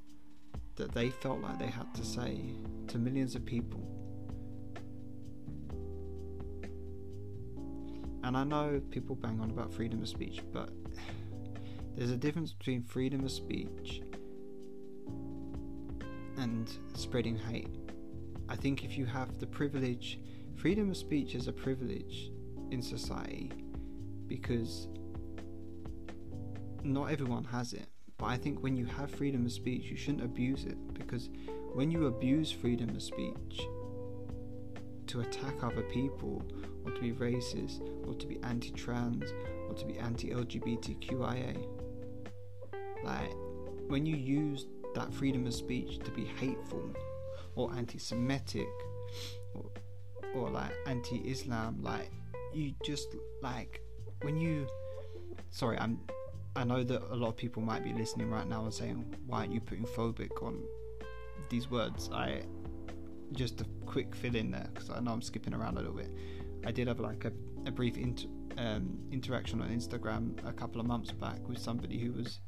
that they felt like they had to say to millions of people. And I know people bang on about freedom of speech, but there's a difference between freedom of speech and spreading hate. I think if you have the privilege, freedom of speech is a privilege in society because not everyone has it. But I think when you have freedom of speech, you shouldn't abuse it because when you abuse freedom of speech to attack other people or to be racist or to be anti trans or to be anti LGBTQIA, like when you use that freedom of speech to be hateful or anti Semitic or, or like anti Islam, like you just like when you sorry, I'm I know that a lot of people might be listening right now and saying, "Why aren't you putting phobic on these words?" I just a quick fill in there because I know I'm skipping around a little bit. I did have like a, a brief inter, um, interaction on Instagram a couple of months back with somebody who was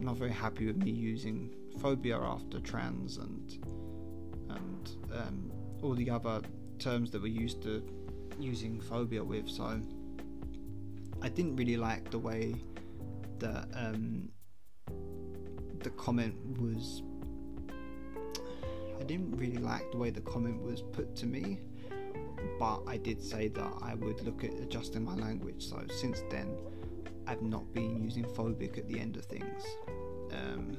not very happy with me using phobia after trans and and um, all the other terms that we're used to using phobia with. So I didn't really like the way that um, the comment was. I didn't really like the way the comment was put to me, but I did say that I would look at adjusting my language. So since then, I've not been using phobic at the end of things. Um,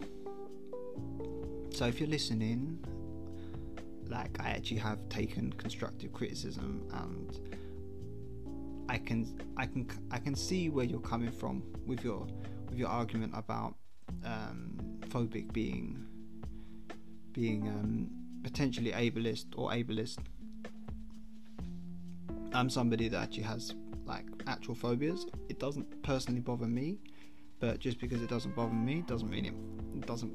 so if you're listening, like I actually have taken constructive criticism and I can I can I can see where you're coming from with your with your argument about um, phobic being being um, potentially ableist or ableist. I'm somebody that actually has like actual phobias. It doesn't personally bother me, but just because it doesn't bother me doesn't mean it, doesn't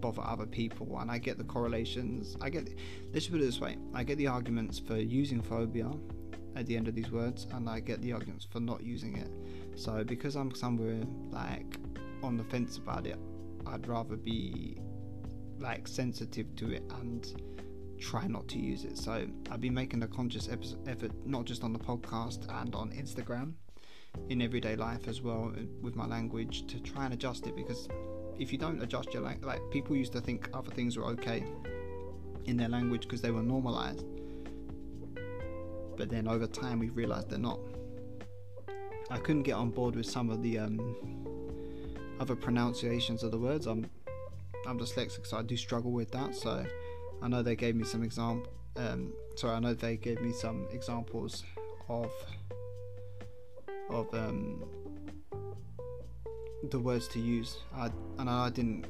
bother other people. And I get the correlations. I get let's put it this way: I get the arguments for using phobia at the end of these words, and I get the arguments for not using it. So because I'm somewhere like on the fence about it, I'd rather be like sensitive to it and try not to use it. So I've been making a conscious effort, not just on the podcast and on Instagram, in everyday life as well uh, with my language to try and adjust it because if you don't adjust your language, like people used to think other things were okay in their language because they were normalized, but then over time we've realized they're not. I couldn't get on board with some of the um, other pronunciations of the words. I'm I'm dyslexic, so I do struggle with that. So I know they gave me some example. Um, sorry, I know they gave me some examples of of um, the words to use. I, and I didn't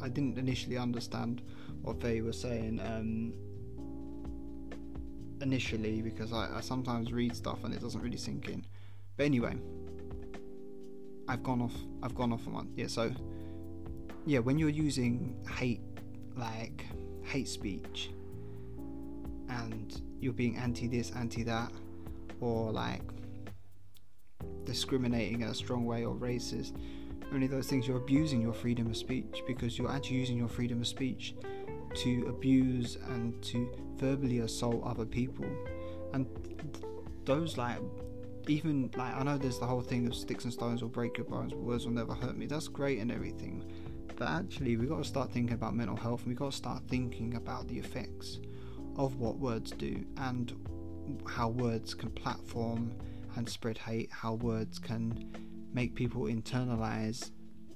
I didn't initially understand what they were saying um, initially because I, I sometimes read stuff and it doesn't really sink in. But anyway, I've gone off. I've gone off on one. Yeah. So yeah, when you're using hate, like hate speech, and you're being anti this, anti that, or like discriminating in a strong way or racist, only those things you're abusing your freedom of speech because you're actually using your freedom of speech to abuse and to verbally assault other people. And those like even like I know there's the whole thing of sticks and stones will break your bones, but words will never hurt me. That's great and everything. But actually we've gotta start thinking about mental health and we've gotta start thinking about the effects of what words do and how words can platform and spread hate, how words can make people internalize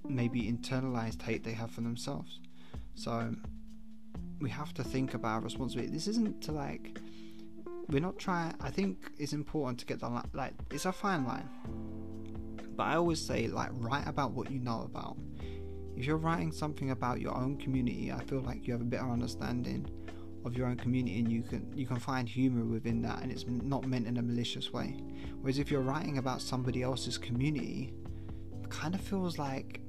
maybe internalized hate they have for themselves. So we have to think about responsibility. This isn't to like we're not trying. I think it's important to get the like it's a fine line. But I always say like write about what you know about. If you're writing something about your own community, I feel like you have a better understanding of your own community and you can you can find humor within that and it's not meant in a malicious way. Whereas if you're writing about somebody else's community it kind of feels like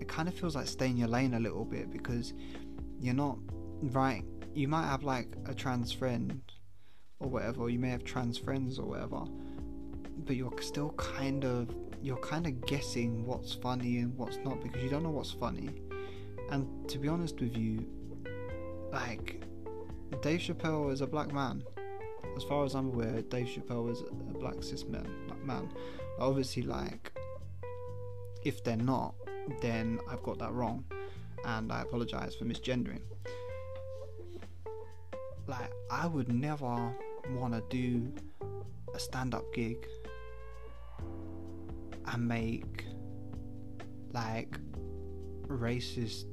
it kind of feels like stay in your lane a little bit because you're not writing you might have like a trans friend or whatever or you may have trans friends or whatever but you're still kind of you're kind of guessing what's funny and what's not because you don't know what's funny and to be honest with you like Dave Chappelle is a black man. As far as I'm aware, Dave Chappelle is a black cis man. man. Obviously, like, if they're not, then I've got that wrong, and I apologize for misgendering. Like, I would never want to do a stand-up gig and make like racist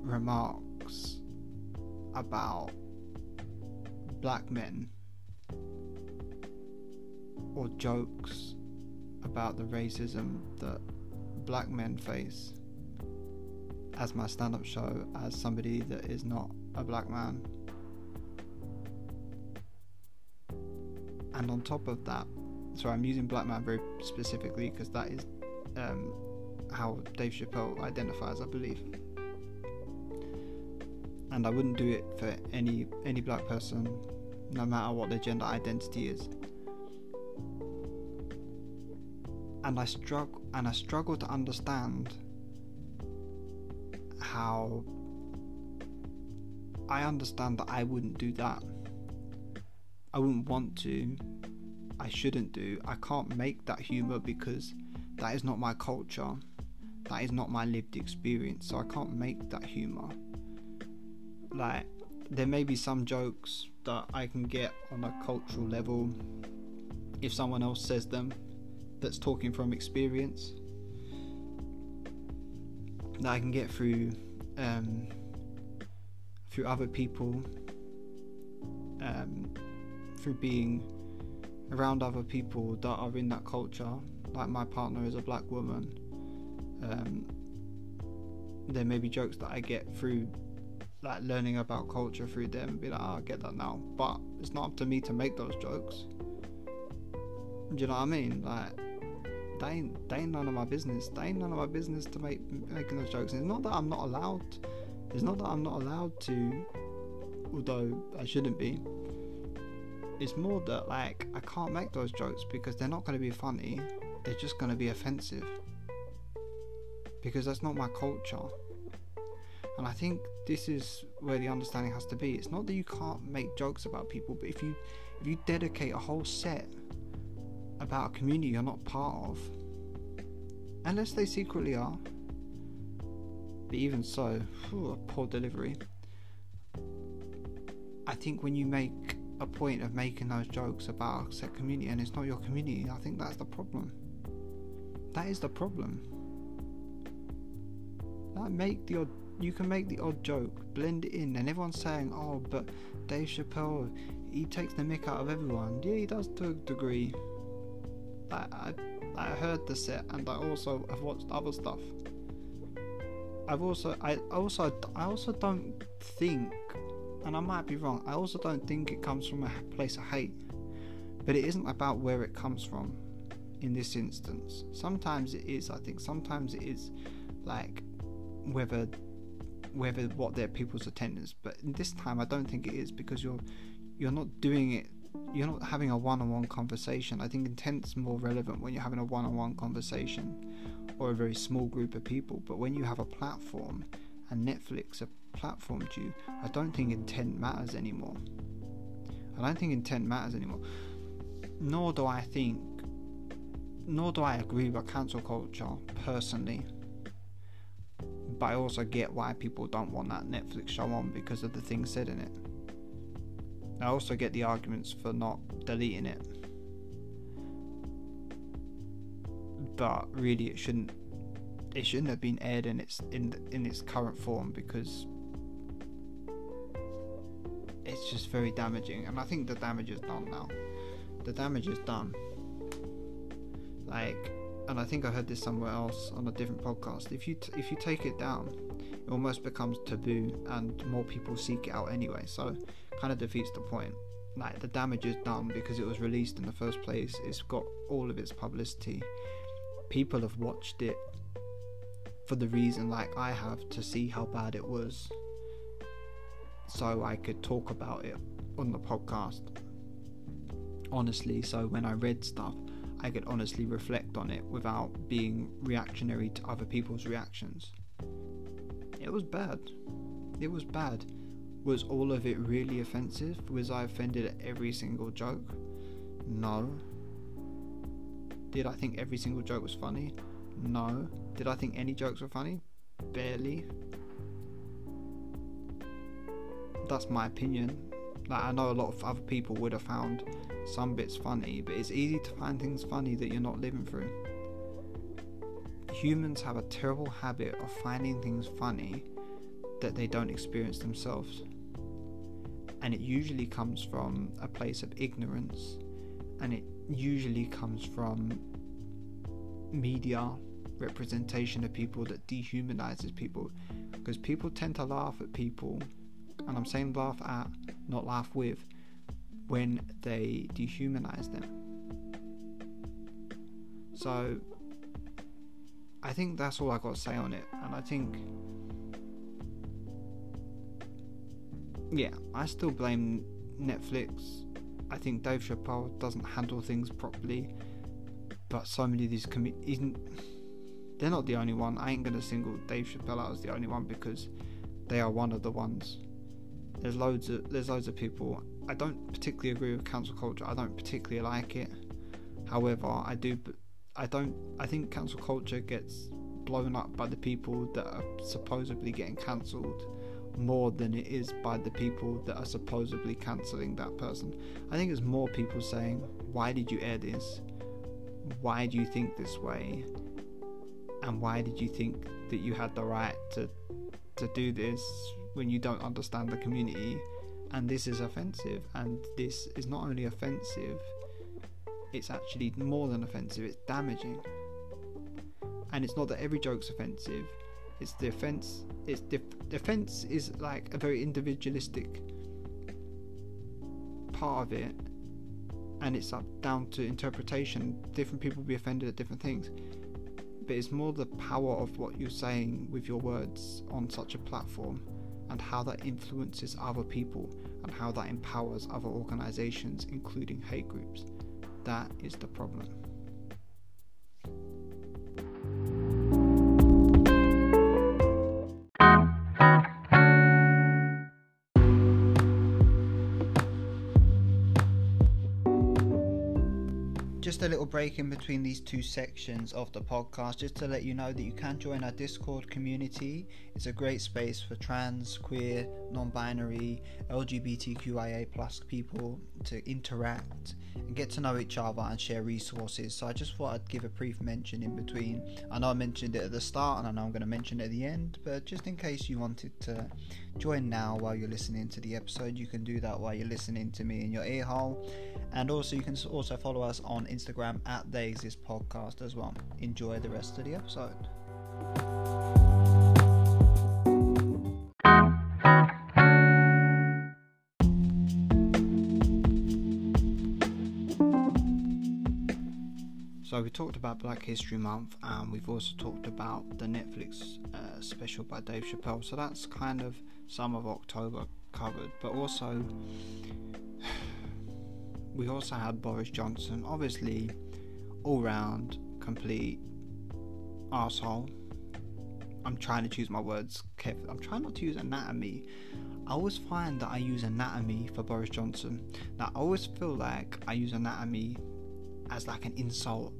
remarks about black men or jokes about the racism that black men face as my stand up show as somebody that is not a black man. And on top of that, so I'm using black man very specifically because that is um, how Dave Chappelle identifies, I believe and I wouldn't do it for any any black person, no matter what their gender identity is. And I struggle and I struggle to understand how I understand that I wouldn't do that. I wouldn't want to. I shouldn't do. I can't make that humor because that is not my culture. That is not my lived experience. So I can't make that humor like there may be some jokes that I can get on a cultural level if someone else says them that's talking from experience that I can get through um, through other people um, through being around other people that are in that culture like my partner is a black woman um, there may be jokes that I get through like learning about culture through them and be like, oh, I get that now. But it's not up to me to make those jokes. Do you know what I mean? Like, they ain't, they ain't none of my business. They ain't none of my business to make making those jokes. it's not that I'm not allowed. It's not that I'm not allowed to, although I shouldn't be. It's more that like I can't make those jokes because they're not going to be funny. They're just going to be offensive. Because that's not my culture And I think this is where the understanding has to be. It's not that you can't make jokes about people, but if you if you dedicate a whole set about a community you're not part of, unless they secretly are, but even so, whew, poor delivery. I think when you make a point of making those jokes about a set community and it's not your community, I think that's the problem. That is the problem. Like make the odd you can make the odd joke, blend it in, and everyone's saying, "Oh, but Dave Chappelle, he takes the mick out of everyone." Yeah, he does to a degree. I, I, I heard the set, and I also have watched other stuff. I've also, I also, I also don't think, and I might be wrong. I also don't think it comes from a place of hate, but it isn't about where it comes from. In this instance, sometimes it is. I think sometimes it is like whether whether what their people's attendance. But this time, I don't think it is because you're you're not doing it. You're not having a one-on-one conversation. I think intent's more relevant when you're having a one-on-one conversation or a very small group of people. But when you have a platform and Netflix have platformed you, I don't think intent matters anymore. I don't think intent matters anymore. Nor do I think, nor do I agree with cancel culture personally but I also get why people don't want that Netflix show on because of the things said in it. I also get the arguments for not deleting it. But really it shouldn't it shouldn't have been aired in its in in its current form because it's just very damaging and I think the damage is done now. The damage is done. Like and I think I heard this somewhere else on a different podcast. If you t- if you take it down, it almost becomes taboo, and more people seek it out anyway. So, kind of defeats the point. Like the damage is done because it was released in the first place. It's got all of its publicity. People have watched it for the reason, like I have, to see how bad it was, so I could talk about it on the podcast. Honestly, so when I read stuff, I could honestly reflect on it without being reactionary to other people's reactions. It was bad. It was bad. Was all of it really offensive? Was I offended at every single joke? No. Did I think every single joke was funny? No. Did I think any jokes were funny? Barely. That's my opinion. Like I know a lot of other people would have found some bits funny, but it's easy to find things funny that you're not living through. Humans have a terrible habit of finding things funny that they don't experience themselves. And it usually comes from a place of ignorance, and it usually comes from media representation of people that dehumanizes people because people tend to laugh at people and I'm saying laugh at, not laugh with, when they dehumanize them. So I think that's all I got to say on it, and I think. Yeah, I still blame Netflix. I think Dave Chappelle doesn't handle things properly, but so many of these comedians, they're not the only one. I ain't gonna single Dave Chappelle out as the only one because they are one of the ones. There's loads of there's loads of people. I don't particularly agree with cancel culture. I don't particularly like it. However, I do. I don't. I think cancel culture gets blown up by the people that are supposedly getting cancelled more than it is by the people that are supposedly cancelling that person. I think it's more people saying, "Why did you air this? Why do you think this way? And why did you think that you had the right to to do this when you don't understand the community? And this is offensive and this is not only offensive it's actually more than offensive it's damaging. And it's not that every joke's offensive it's the offense it's the, offense is like a very individualistic part of it and it's up down to interpretation. Different people will be offended at different things but it's more the power of what you're saying with your words on such a platform and how that influences other people and how that empowers other organizations, including hate groups. That is the problem. Just a little break in between these two sections of the podcast, just to let you know that you can join our Discord community. It's a great space for trans, queer, non-binary, LGBTQIA plus people to interact and get to know each other and share resources. So I just thought I'd give a brief mention in between. I know I mentioned it at the start, and I know I'm going to mention it at the end, but just in case you wanted to join now while you're listening to the episode, you can do that while you're listening to me in your ear hole. And also, you can also follow us on Instagram at They Exist Podcast as well. Enjoy the rest of the episode. So we talked about Black History Month, and we've also talked about the Netflix uh, special by Dave Chappelle. So that's kind of some of October covered, but also we also had Boris Johnson, obviously all round complete asshole. I'm trying to choose my words carefully. I'm trying not to use anatomy. I always find that I use anatomy for Boris Johnson. Now I always feel like I use anatomy as like an insult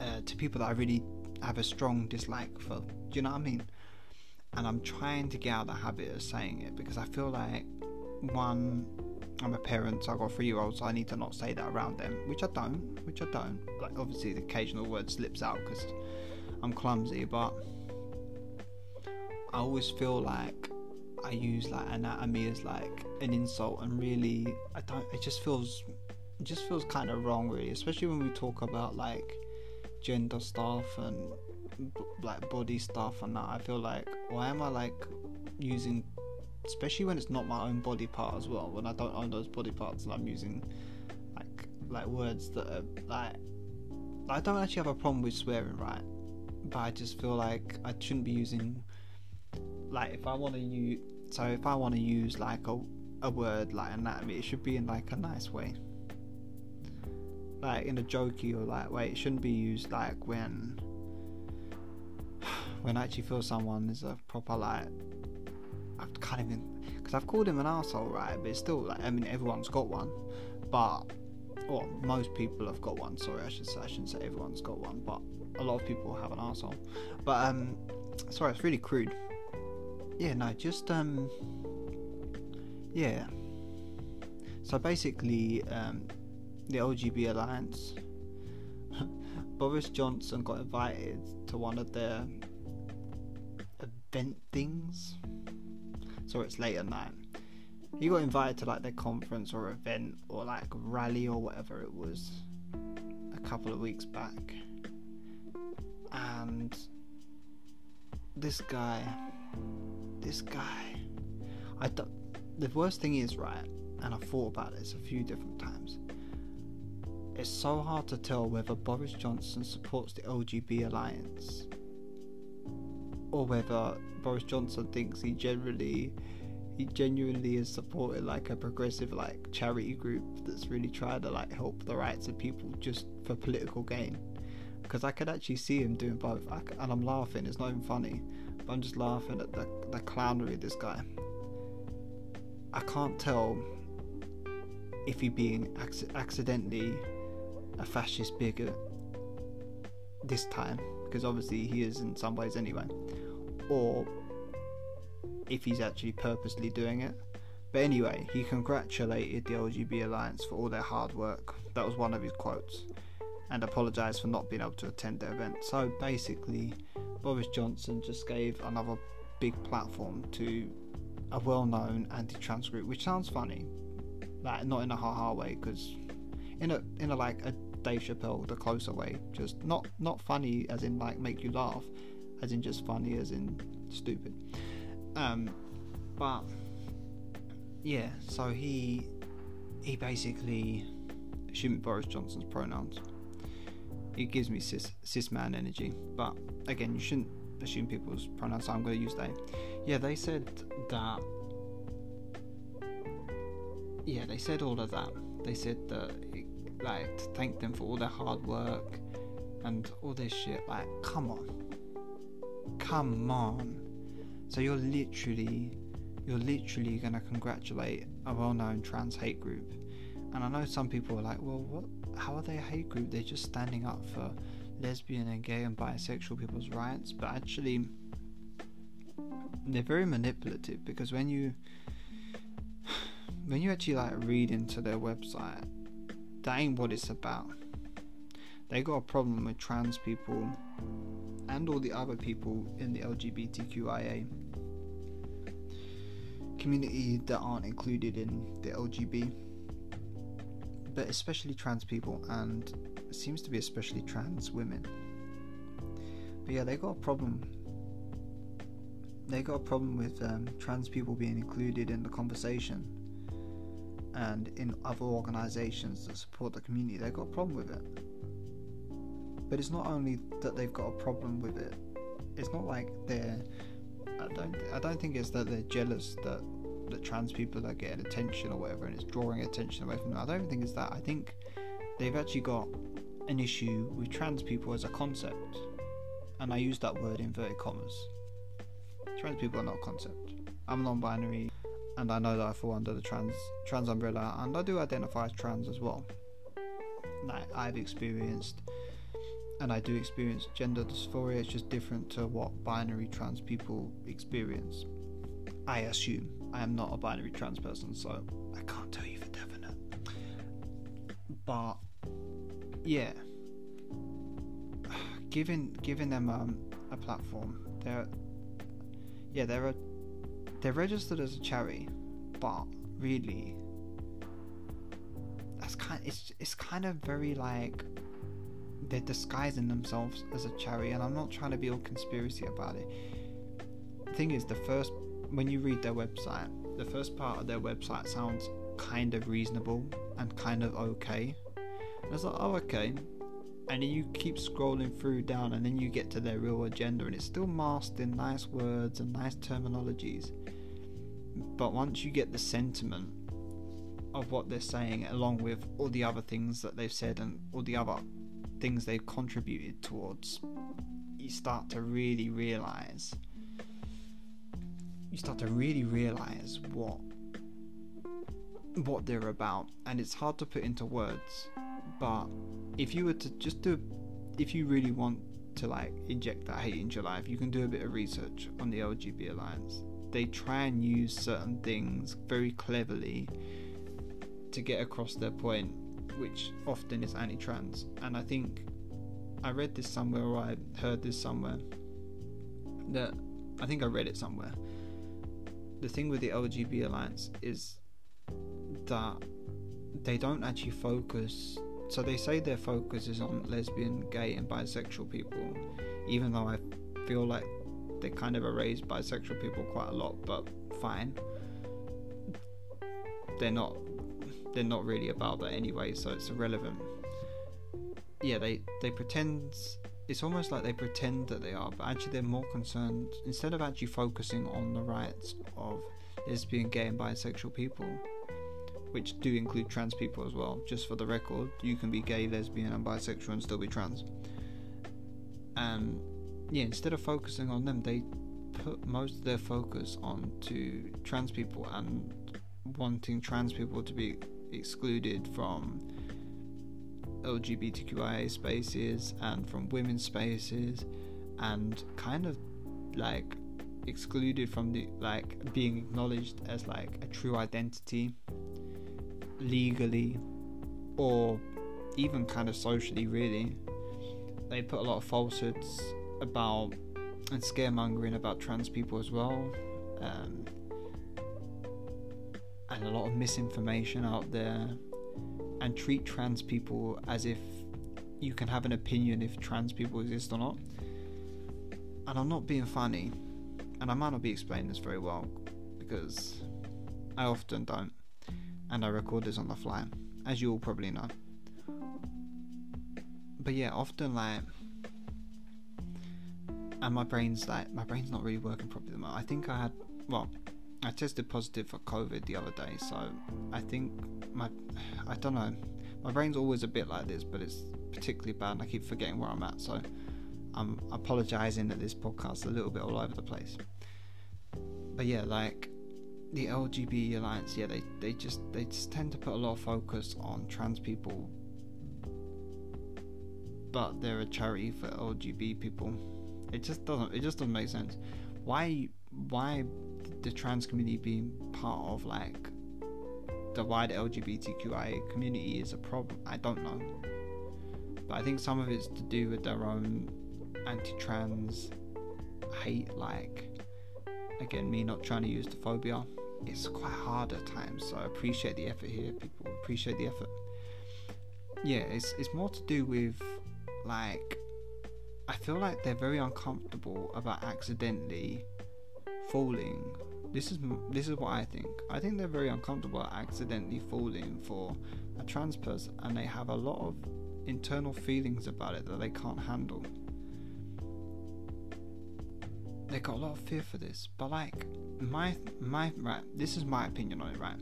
uh, to people that I really have a strong dislike for. Do you know what I mean? And I'm trying to get out of the habit of saying it because I feel like one, I'm a parent, I've got three year olds, so I need to not say that around them, which I don't, which I don't. Like, obviously, the occasional word slips out because I'm clumsy, but I always feel like I use like anatomy as like an insult, and really, I don't, it just feels, it just feels kind of wrong, really, especially when we talk about like gender stuff and like body stuff and that. I feel like, why am I like using especially when it's not my own body part as well. When I don't own those body parts, and I'm using like like words that are like I don't actually have a problem with swearing, right? But I just feel like I shouldn't be using like if I want to use so if I want to use like a a word like anatomy, it should be in like a nice way. Like in a jokey or like way. It shouldn't be used like when when I actually feel someone is a proper like I can't even because I've called him an asshole, right? But it's still like I mean everyone's got one, but well most people have got one. Sorry, I should say I shouldn't say everyone's got one, but a lot of people have an asshole. But um, sorry, it's really crude. Yeah, no, just um, yeah. So basically, um, the LGB Alliance. Boris Johnson got invited to one of their event things so it's late at night. He got invited to like their conference or event or like rally or whatever it was a couple of weeks back. And this guy, this guy, I th- the worst thing is right, and I've thought about this a few different times. It's so hard to tell whether Boris Johnson supports the LGB alliance or whether Boris Johnson thinks he generally he genuinely is supporting like a progressive like charity group that's really trying to like help the rights of people just for political gain. Because I could actually see him doing both. I, and I'm laughing. It's not even funny but I'm just laughing at the, the clownery of this guy. I can't tell if he being ac- accidentally a fascist bigot this time because obviously he is in some ways anyway or if he's actually purposely doing it. But anyway, he congratulated the LGB Alliance for all their hard work. That was one of his quotes. And apologised for not being able to attend the event. So basically, Boris Johnson just gave another big platform to a well known anti trans group, which sounds funny. Like, not in a ha ha way, because in a, in a like a Dave Chappelle, the closer way. Just not, not funny as in like make you laugh, as in just funny as in stupid. Um, but yeah, so he he basically assumed Boris Johnson's pronouns. It gives me cis cis man energy, but again, you shouldn't assume people's pronouns. So I'm going to use they. Yeah, they said that. Yeah, they said all of that. They said that, like, to thank them for all their hard work and all this shit. Like, come on, come on. So you're literally, you're literally gonna congratulate a well-known trans hate group, and I know some people are like, well, what, how are they a hate group? They're just standing up for lesbian and gay and bisexual people's rights, but actually they're very manipulative because when you when you actually like read into their website, that ain't what it's about. They got a problem with trans people and all the other people in the LGBTQIA community that aren't included in the LGB, but especially trans people, and it seems to be especially trans women. But yeah, they got a problem. They got a problem with um, trans people being included in the conversation and in other organisations that support the community. they've got a problem with it. But it's not only that they've got a problem with it. It's not like they're. I don't. I don't think it's that they're jealous that that trans people are getting attention or whatever, and it's drawing attention away from them. I don't think it's that. I think they've actually got an issue with trans people as a concept, and I use that word in inverted commas. Trans people are not a concept. I'm non-binary, and I know that I fall under the trans trans umbrella, and I do identify as trans as well. Like I've experienced and I do experience gender dysphoria. It's just different to what binary trans people experience. I assume I am not a binary trans person, so I can't tell you for definite. But yeah, giving giving them um, a platform, they're yeah they're a, they're registered as a charity, but really that's kind it's it's kind of very like they're disguising themselves as a charity, and I'm not trying to be all conspiracy about it. The thing is, the first when you read their website, the first part of their website sounds kind of reasonable and kind of okay. And it's like, oh, okay. And then you keep scrolling through down, and then you get to their real agenda, and it's still masked in nice words and nice terminologies. But once you get the sentiment of what they're saying, along with all the other things that they've said and all the other things they've contributed towards, you start to really realize. You start to really realize what what they're about, and it's hard to put into words. But if you were to just do, if you really want to like inject that hate into your life, you can do a bit of research on the LGB Alliance. They try and use certain things very cleverly to get across their point which often is anti-trans. And I think I read this somewhere or I heard this somewhere that I think I read it somewhere. The thing with the LGB Alliance is that they don't actually focus. So they say their focus is on lesbian, gay, and bisexual people, even though I feel like they kind of erase bisexual people quite a lot, but fine. They're not they're not really about that anyway, so it's irrelevant. Yeah, they they pretend. It's almost like they pretend that they are, but actually they're more concerned. Instead of actually focusing on the rights of lesbian, gay, and bisexual people, which do include trans people as well. Just for the record, you can be gay, lesbian, and bisexual and still be trans. And yeah, instead of focusing on them, they put most of their focus on to trans people and wanting trans people to be excluded from LGBTQIA spaces and from women's spaces and kind of like excluded from the like being acknowledged as like a true identity legally or even kind of socially really they put a lot of falsehoods about and scaremongering about trans people as well um, and a lot of misinformation out there and treat trans people as if you can have an opinion if trans people exist or not. And I'm not being funny, and I might not be explaining this very well because I often don't, and I record this on the fly, as you all probably know. But yeah, often like, and my brain's like, my brain's not really working properly. I think I had, well, I tested positive for COVID the other day, so I think my I don't know. My brain's always a bit like this, but it's particularly bad, and I keep forgetting where I'm at. So I'm apologising that this podcast's a little bit all over the place. But yeah, like the LGBT alliance, yeah, they they just they just tend to put a lot of focus on trans people but they're a charity for LGBT people. It just doesn't. It just doesn't make sense. Why? Why the trans community being part of like the wider LGBTQI community is a problem? I don't know, but I think some of it's to do with their own anti-trans hate. Like, again, me not trying to use the phobia. It's quite hard at times, so I appreciate the effort here. People appreciate the effort. Yeah, it's it's more to do with like I feel like they're very uncomfortable about accidentally falling. This is this is what I think. I think they're very uncomfortable accidentally falling for a trans person, and they have a lot of internal feelings about it that they can't handle. They got a lot of fear for this, but like my my right, this is my opinion on it. Right,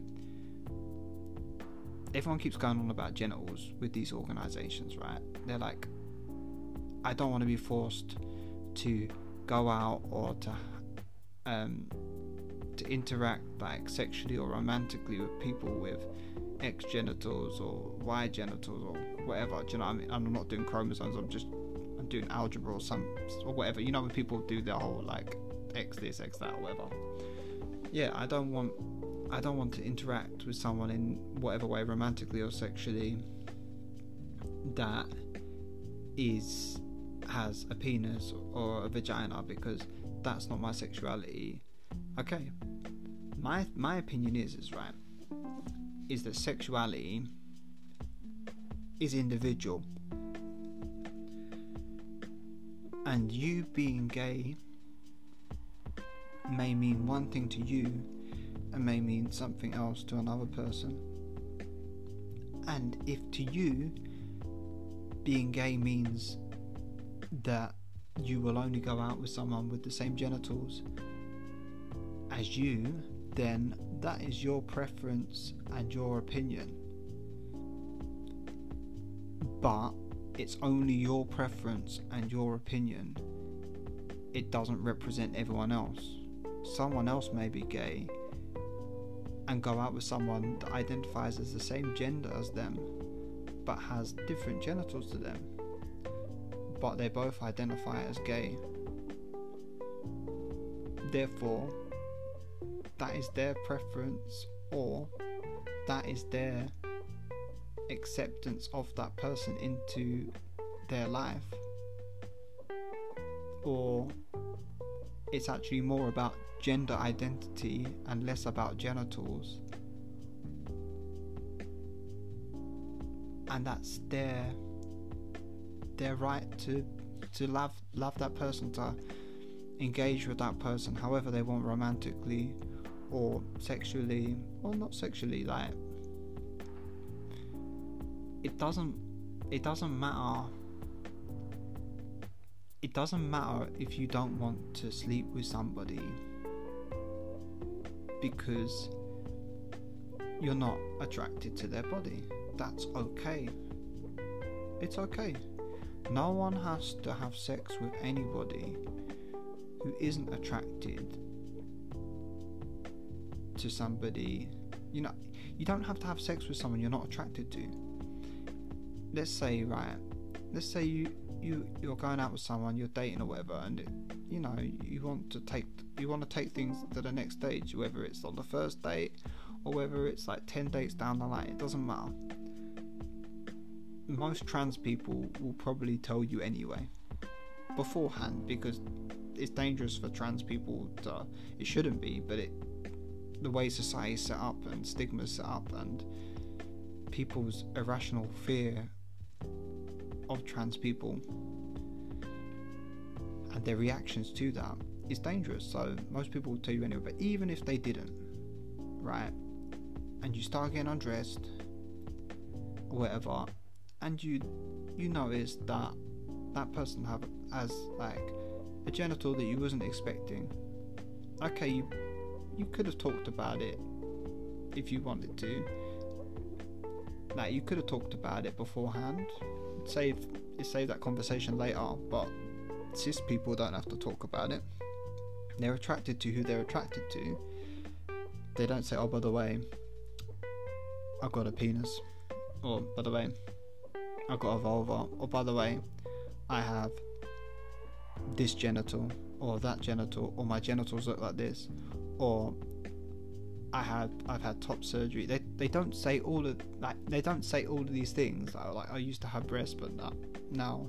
everyone keeps going on about genitals with these organizations. Right, they're like, I don't want to be forced to go out or to um, to interact like sexually or romantically with people with X genitals or Y genitals or whatever. Do you know what I mean? I'm not doing chromosomes. I'm just Doing algebra or some or whatever. You know when people do their whole like X this X that or whatever. Yeah, I don't want I don't want to interact with someone in whatever way, romantically or sexually, that is has a penis or a vagina because that's not my sexuality. Okay. My my opinion is is right is that sexuality is individual. And you being gay may mean one thing to you and may mean something else to another person. And if to you being gay means that you will only go out with someone with the same genitals as you, then that is your preference and your opinion. But it's only your preference and your opinion. It doesn't represent everyone else. Someone else may be gay and go out with someone that identifies as the same gender as them but has different genitals to them but they both identify as gay. Therefore, that is their preference or that is their acceptance of that person into their life. Or it's actually more about gender identity and less about genitals. And that's their their right to to love love that person to engage with that person however they want romantically or sexually or not sexually like it doesn't it doesn't matter it doesn't matter if you don't want to sleep with somebody because you're not attracted to their body that's okay it's okay no one has to have sex with anybody who isn't attracted to somebody. You know, you don't have to have sex with someone you're not attracted to. Let's say, right, let's say you you you're going out with someone, you're dating or whatever, and it, you know you want to take you want to take things to the next stage, whether it's on the first date or whether it's like ten dates down the line. It doesn't matter most trans people will probably tell you anyway beforehand because it's dangerous for trans people to it shouldn't be but it the way society is set up and stigma is set up and people's irrational fear of trans people and their reactions to that is dangerous so most people will tell you anyway but even if they didn't right and you start getting undressed or whatever and you you notice that that person have has like a genital that you wasn't expecting. Okay, you you could have talked about it if you wanted to. Like you could have talked about it beforehand. Save save that conversation later, but cis people don't have to talk about it. They're attracted to who they're attracted to. They don't say, "Oh, by the way, I've got a penis," or "By the way, I've got a vulva. or by the way, I have this genital or that genital or my genitals look like this or I have I've had top surgery. They they don't say all of like they don't say all of these things. Like, like I used to have breasts, but not now,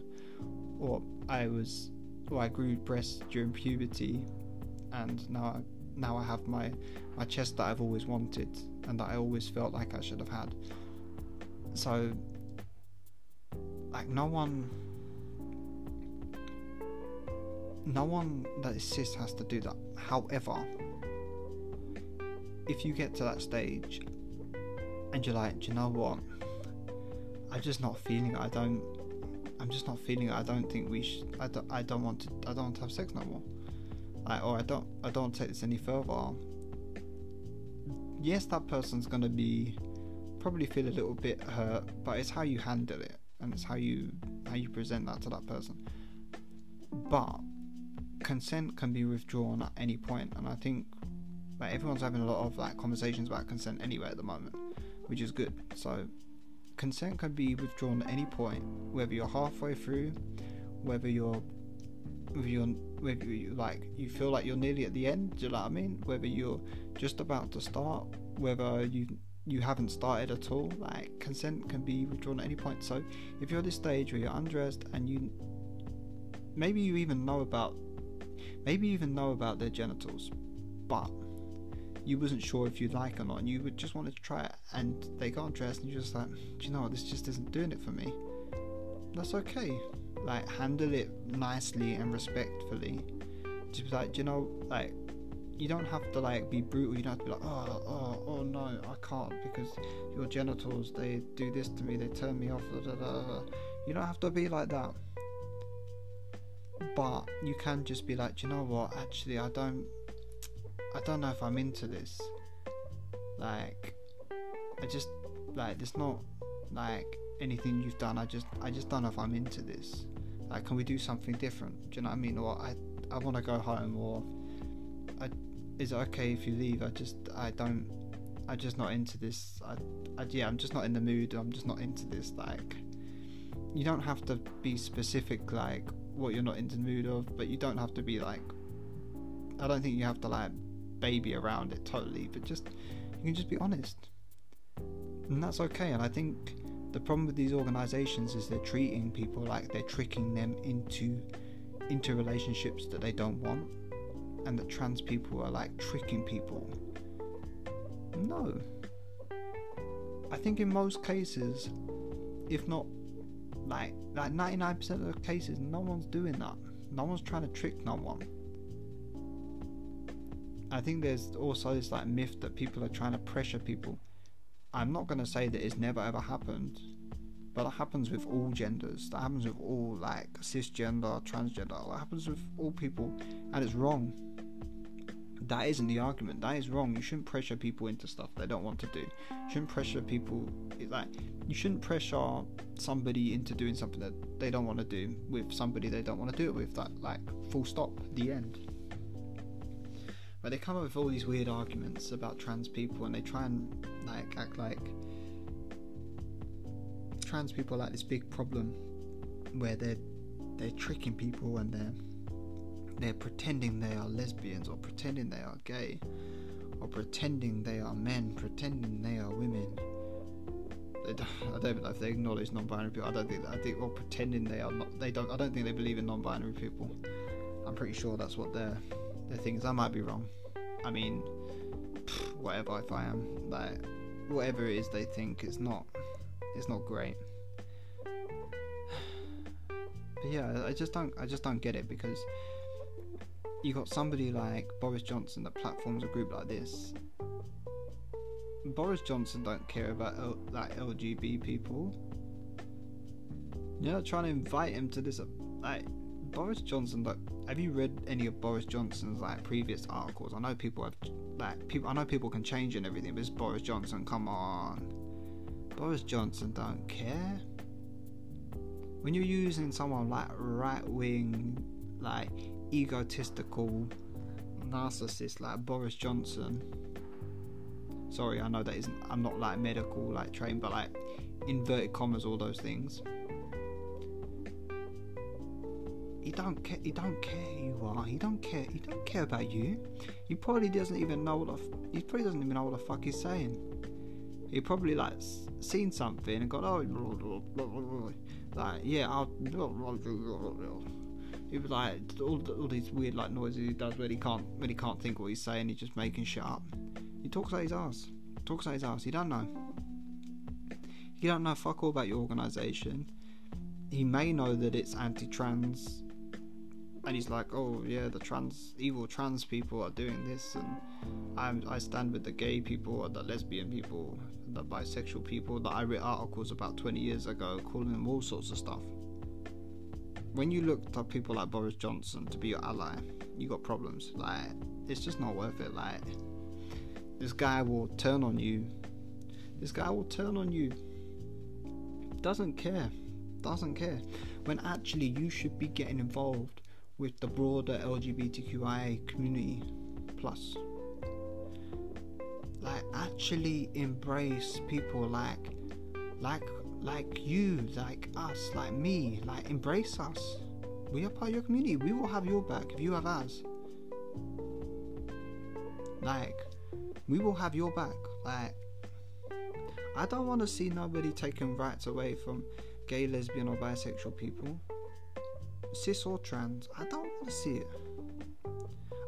or I was or I grew breasts during puberty, and now I, now I have my my chest that I've always wanted and that I always felt like I should have had. So like no one no one that is cis has to do that. However, if you get to that stage and you're like, do you know what? I'm just not feeling it. I don't. I'm just not feeling it. I don't think we should. I don't. I don't want to. I don't want to have sex no more. Like, or I don't. I don't take this any further. Yes, that person's gonna be probably feel a little bit hurt, but it's how you handle it and it's how you how you present that to that person. But consent can be withdrawn at any point, and I think like everyone's having a lot of like conversations about consent anyway at the moment, which is good. So consent can be withdrawn at any point, whether you're halfway through, whether you're whether you're whether you like you feel like you're nearly at the end, do you know what I mean? Whether you're just about to start, whether you you haven't started at all, like consent can be withdrawn at any point. So if you're at this stage where you're undressed and you maybe you even know about maybe you even know about their genitals, but you wasn't sure if you'd like or not, and you would just wanted to try it, and they got dressed, and you're just like, do you know what, this just isn't doing it for me. That's okay. Like, handle it nicely and respectfully. Just like, do you know, like, you don't have to like be brutal. You don't have to be like, oh, oh, oh no, I can't because your genitals they do this to me. They turn me off. Da, da, da. You don't have to be like that. But you can just be like, you know what? Actually, I don't. I don't know if I'm into this. Like, I just like there's not like anything you've done. I just I just don't know if I'm into this. Like, can we do something different? Do you know what I mean? Or I I want to go home. Or I is it okay if you leave? I just I don't. I'm just not into this. I, I yeah, I'm just not in the mood. I'm just not into this. Like, you don't have to be specific like what you're not into the mood of, but you don't have to be like. I don't think you have to like baby around it totally, but just you can just be honest, and that's okay. And I think the problem with these organizations is they're treating people like they're tricking them into into relationships that they don't want, and that trans people are like tricking people. No. I think in most cases, if not like like 99% of the cases, no one's doing that. No one's trying to trick no one. I think there's also this like myth that people are trying to pressure people. I'm not going to say that it's never ever happened, but it happens with all genders. That happens with all like cisgender, transgender. That happens with all people, and it's wrong. That isn't the argument. That is wrong. You shouldn't pressure people into stuff they don't want to do. You shouldn't pressure people like you shouldn't pressure somebody into doing something that they don't want to do with somebody they don't want to do it with. That like full stop. The end. But they come up with all these weird arguments about trans people, and they try and like act like trans people are like this big problem where they're they're tricking people and they're they're pretending they are lesbians or pretending they are gay or pretending they are men, pretending they are women. I don't even know if they acknowledge non-binary people. I don't think. I think or pretending they are not. They don't. I don't think they believe in non-binary people. I'm pretty sure that's what their their thing is. I might be wrong. I mean, whatever if I am, like, whatever it is they think, it's not, it's not great. But yeah, I just don't, I just don't get it because you got somebody like Boris Johnson that platforms a group like this. Boris Johnson don't care about L- like LGBT people. You're not trying to invite him to this. Like Boris Johnson, like, have you read any of Boris Johnson's like previous articles? I know people have like people. I know people can change and everything, but it's Boris Johnson. Come on, Boris Johnson don't care. When you're using someone like right wing, like egotistical narcissist like Boris Johnson. Sorry, I know that isn't. I'm not like medical like trained, but like inverted commas, all those things he don't care. He don't care who you are. He don't care. He don't care about you. He probably doesn't even know what the. He probably doesn't even know what the fuck he's saying. He probably like seen something and got oh like yeah I'll he was like all, all these weird like noises he does when he can't when he can't think what he's saying he's just making shit up he talks out his ass talks out his ass he don't know he don't know fuck all about your organisation he may know that it's anti-trans and he's like, oh yeah, the trans evil trans people are doing this, and I'm, I stand with the gay people, the lesbian people, the bisexual people that I read articles about 20 years ago, calling them all sorts of stuff. When you look up people like Boris Johnson to be your ally, you got problems. Like it's just not worth it. Like this guy will turn on you. This guy will turn on you. Doesn't care. Doesn't care. When actually you should be getting involved with the broader LGBTQIA community plus. Like actually embrace people like like like you, like us, like me, like embrace us. We are part of your community. We will have your back if you have ours. Like, we will have your back. Like, I don't want to see nobody taking rights away from gay, lesbian, or bisexual people cis or trans, I don't want to see it.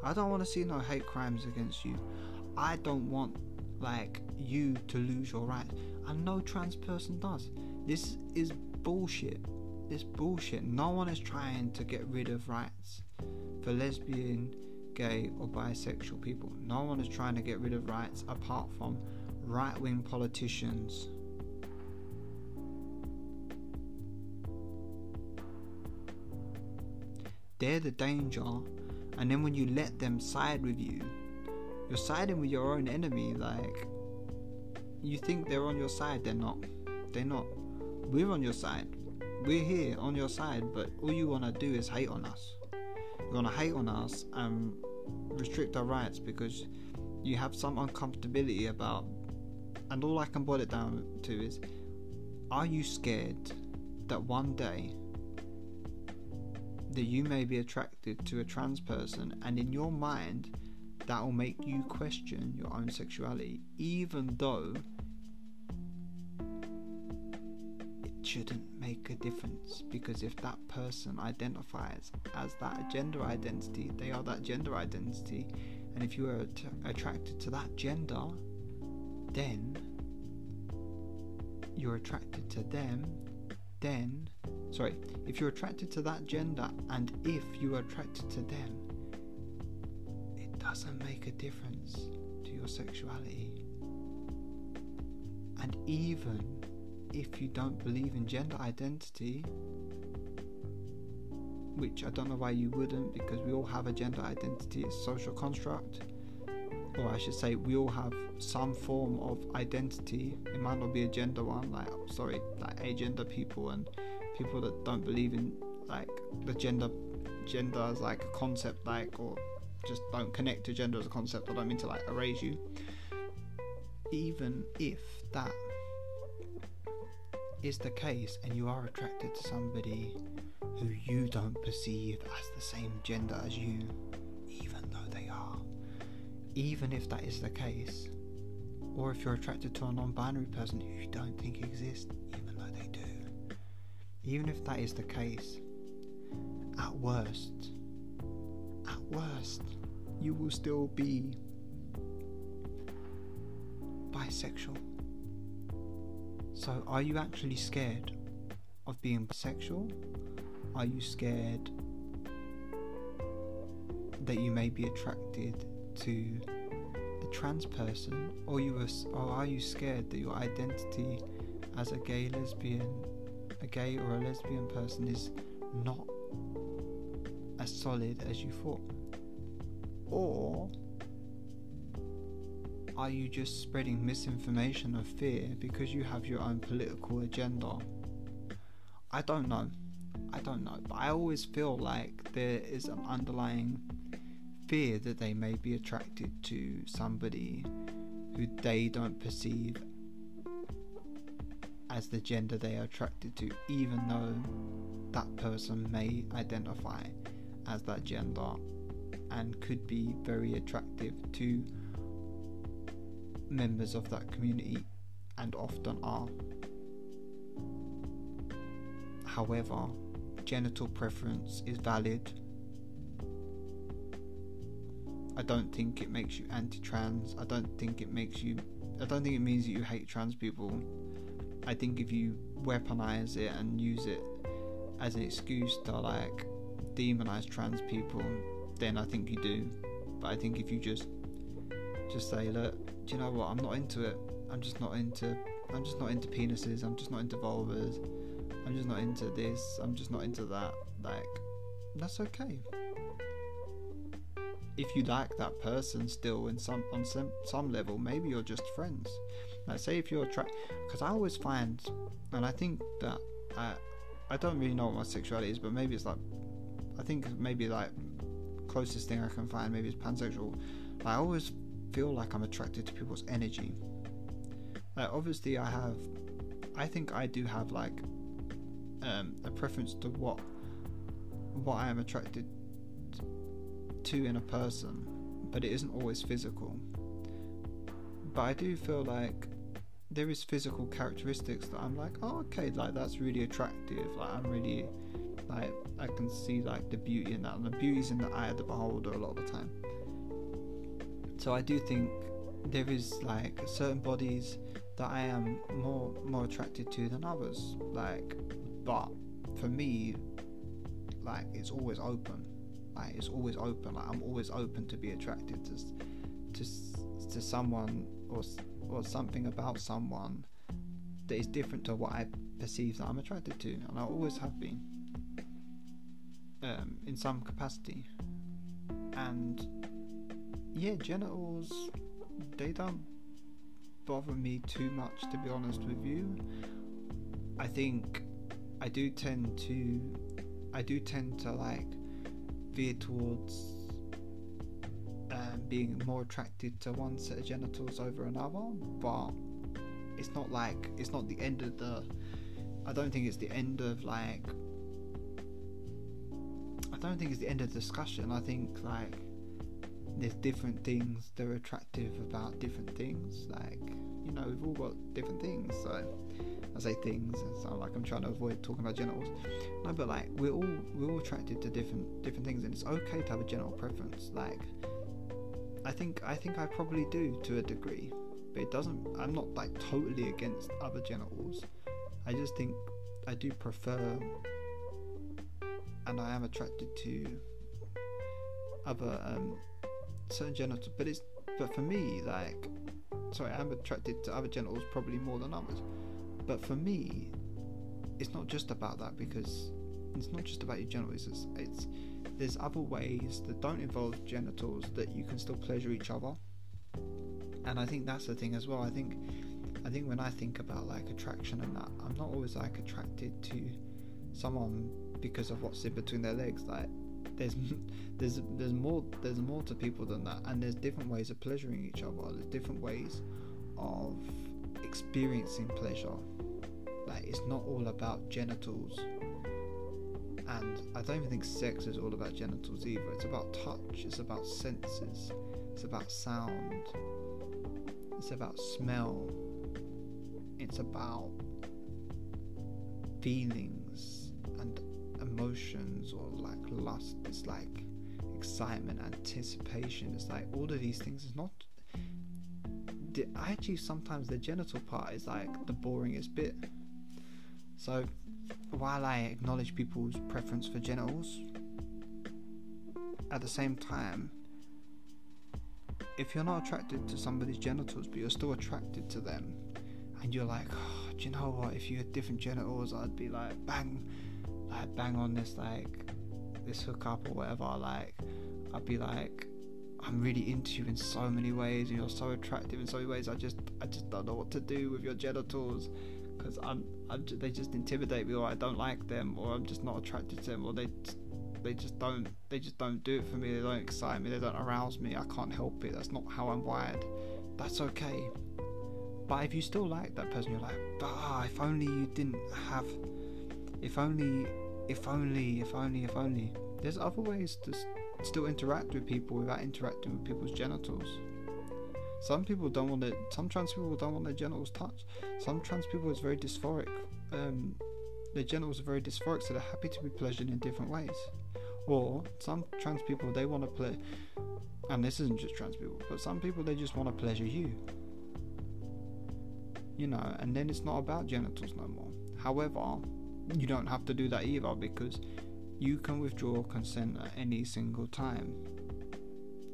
I don't want to see no hate crimes against you. I don't want like you to lose your rights. And no trans person does. This is bullshit. This bullshit. No one is trying to get rid of rights for lesbian, gay, or bisexual people. No one is trying to get rid of rights apart from right wing politicians They're the danger. And then when you let them side with you, you're siding with your own enemy. Like, you think they're on your side, they're not. They're not. We're on your side. We're here on your side, but all you want to do is hate on us. You want to hate on us and restrict our rights because you have some uncomfortability about. And all I can boil it down to is are you scared that one day that you may be attracted to a trans person, and in your mind, that will make you question your own sexuality, even though it shouldn't make a difference. Because if that person identifies as that gender identity, they are that gender identity, and if you are attracted to that gender, then you're attracted to them, then sorry, if you're attracted to that gender and if you are attracted to them, it doesn't make a difference to your sexuality. And even if you don't believe in gender identity, which I don't know why you wouldn't, because we all have a gender identity, it's a social construct. Or I should say, we all have some form of identity. It might not be a gender one, like sorry, like agender people and people that don't believe in like the gender gender as like a concept like or just don't connect to gender as a concept I don't mean to like erase you. Even if that is the case and you are attracted to somebody who you don't perceive as the same gender as you even though they are even if that is the case or if you're attracted to a non-binary person who you don't think exists even if that is the case, at worst, at worst, you will still be bisexual. So, are you actually scared of being bisexual? Are you scared that you may be attracted to a trans person, or you are, or are you scared that your identity as a gay, lesbian, a gay or a lesbian person is not as solid as you thought? Or are you just spreading misinformation or fear because you have your own political agenda? I don't know. I don't know. But I always feel like there is an underlying fear that they may be attracted to somebody who they don't perceive as the gender they are attracted to, even though that person may identify as that gender and could be very attractive to members of that community and often are. However, genital preference is valid. I don't think it makes you anti trans. I don't think it makes you. I don't think it means that you hate trans people. I think if you weaponize it and use it as an excuse to like demonize trans people, then I think you do. But I think if you just just say, look, do you know what? I'm not into it. I'm just not into. I'm just not into penises. I'm just not into vulvas. I'm just not into this. I'm just not into that. Like, that's okay. If you like that person still in some on some some level, maybe you're just friends. Like, say if you're attracted, because I always find, and I think that I, I don't really know what my sexuality is, but maybe it's like, I think maybe like closest thing I can find maybe is pansexual. I always feel like I'm attracted to people's energy. Like obviously I have I think I do have like um, a preference to what what I am attracted to in a person, but it isn't always physical. But I do feel like there is physical characteristics that I'm like, oh okay, like that's really attractive. Like I'm really like I can see like the beauty in that, and the beauty's in the eye of the beholder a lot of the time. So I do think there is like certain bodies that I am more more attracted to than others. Like, but for me, like it's always open. Like it's always open. Like I'm always open to be attracted to to to someone or or something about someone that is different to what I perceive that I'm attracted to, and I always have been um, in some capacity. And yeah, genitals they don't bother me too much to be honest with you. I think I do tend to I do tend to like veer towards um, being more attracted to one set of genitals over another, but it's not like it's not the end of the. I don't think it's the end of like. I don't think it's the end of discussion. I think like there's different things that are attractive about different things. Like, you know, we've all got different things. So I say things, it sounds like I'm trying to avoid talking about genitals. No, but like we're all we're all attracted to different different things, and it's okay to have a general preference. Like, I think I think I probably do to a degree, but it doesn't. I'm not like totally against other genitals. I just think I do prefer, and I am attracted to other um, certain genitals, but it's but for me, like, sorry, I'm attracted to other genitals probably more than others. But for me, it's not just about that because it's not just about your genitals. It's, it's there's other ways that don't involve genitals that you can still pleasure each other. And I think that's the thing as well. I think I think when I think about like attraction and that, I'm not always like attracted to someone because of what's in between their legs. Like there's there's there's more there's more to people than that and there's different ways of pleasuring each other there's different ways of experiencing pleasure like it's not all about genitals and I don't even think sex is all about genitals either. It's about touch it's about senses it's about sound it's about smell it's about feelings and emotions or like lust it's like excitement anticipation it's like all of these things. It's not I actually sometimes the genital part is like the boringest bit. So while i acknowledge people's preference for genitals at the same time if you're not attracted to somebody's genitals but you're still attracted to them and you're like oh, do you know what if you had different genitals i'd be like bang like bang on this like this hookup or whatever, like I'd be like, I'm really into you in so many ways, and you're so attractive in so many ways. I just, I just don't know what to do with your genitals because I'm, I'm, they just intimidate me, or I don't like them, or I'm just not attracted to them, or they, they just don't, they just don't do it for me. They don't excite me. They don't arouse me. I can't help it. That's not how I'm wired. That's okay. But if you still like that person, you're like, ah, if only you didn't have, if only, if only, if only, if only. There's other ways to still interact with people without interacting with people's genitals. Some people don't want it. Some trans people don't want their genitals touched. Some trans people is very dysphoric. Um, their genitals are very dysphoric, so they're happy to be pleasured in different ways. Or some trans people they want to play, and this isn't just trans people, but some people they just want to pleasure you. You know, and then it's not about genitals no more. However, you don't have to do that either because you can withdraw consent at any single time.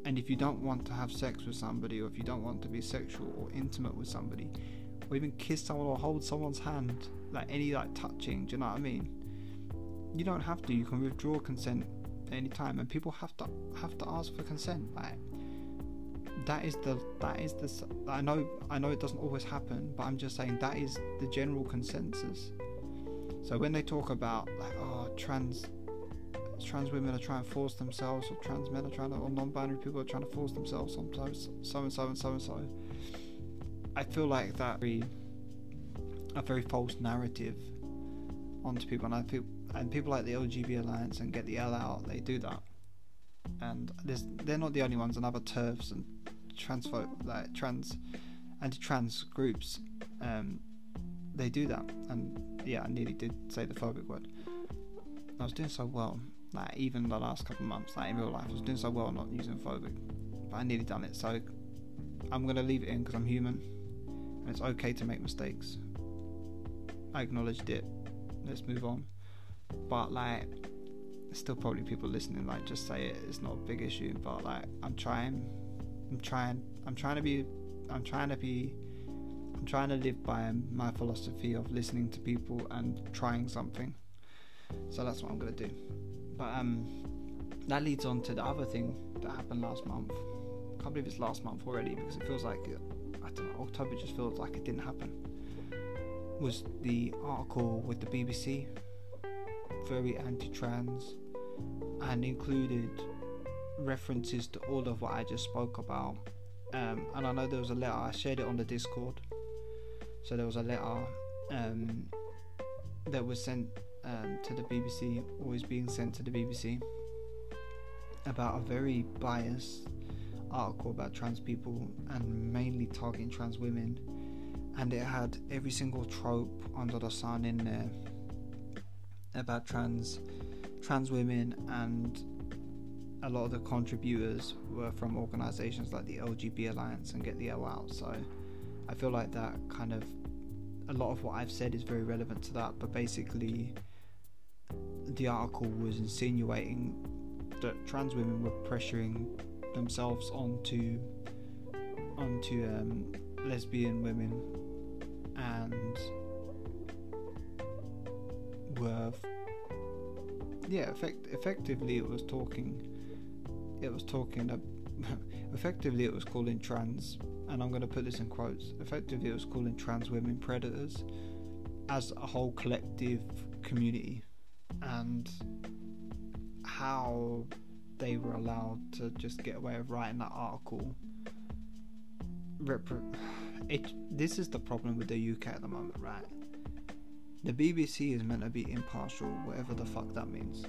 And if you don't want to have sex with somebody, or if you don't want to be sexual or intimate with somebody, or even kiss someone or hold someone's hand, like any like touching, do you know what I mean? You don't have to. You can withdraw consent any time, and people have to have to ask for consent. Like that is the that is the. I know I know it doesn't always happen, but I'm just saying that is the general consensus. So when they talk about like oh trans trans women are trying to force themselves, or trans men are trying to, or non-binary people are trying to force themselves sometimes, so and so and so and so. I feel like that be a very false narrative onto people, and I feel and people like the LGBT Alliance and Get the L Out, they do that, and they're not the only ones, and other TERFs and transphobe like trans anti-trans groups, um, they do that, and yeah, I nearly did say the phobic word. I was doing so well like even the last couple of months, like in real life, I was doing so well not using phobic, but I nearly done it. So I'm gonna leave it in because I'm human, and it's okay to make mistakes. I acknowledged it. Let's move on. But like, there's still probably people listening like just say it. It's not a big issue, but like I'm trying. I'm trying. I'm trying to be. I'm trying to be. I'm trying to live by my philosophy of listening to people and trying something. So that's what I'm gonna do. But um, that leads on to the other thing that happened last month. I can't believe it's last month already because it feels like I don't know. October just feels like it didn't happen. Was the article with the BBC very anti-trans and included references to all of what I just spoke about. Um, and I know there was a letter I shared it on the Discord. So there was a letter um, that was sent um, to the BBC, always being sent to the BBC, about a very biased article about trans people and mainly targeting trans women. And it had every single trope under the sun in there about trans trans women and a lot of the contributors were from organizations like the LGBT Alliance and Get the L Out. So I feel like that kind of a lot of what I've said is very relevant to that, but basically the article was insinuating that trans women were pressuring themselves onto onto um, lesbian women and were yeah effect- effectively it was talking it was talking uh, effectively it was calling trans and I'm going to put this in quotes effectively it was calling trans women predators as a whole collective community and how they were allowed to just get away with writing that article. It, this is the problem with the UK at the moment, right? The BBC is meant to be impartial, whatever the fuck that means.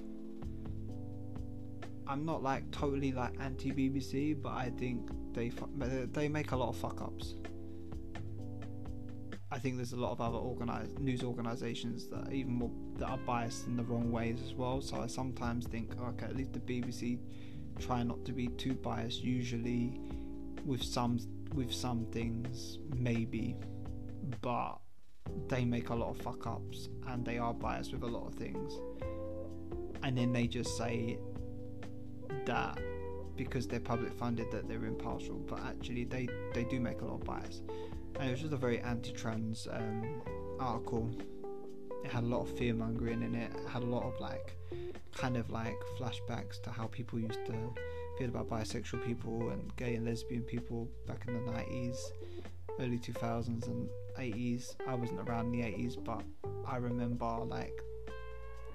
I'm not like totally like anti BBC, but I think they they make a lot of fuck ups. I think there's a lot of other organized news organisations that are even more that are biased in the wrong ways as well. So I sometimes think, okay, at least the BBC try not to be too biased. Usually, with some with some things, maybe, but they make a lot of fuck ups and they are biased with a lot of things. And then they just say that because they're public funded that they're impartial, but actually they they do make a lot of bias. And it was just a very anti-trans um, article. It had a lot of fear mongering in it. It had a lot of like, kind of like flashbacks to how people used to feel about bisexual people and gay and lesbian people back in the 90s, early 2000s and 80s. I wasn't around in the 80s, but I remember like,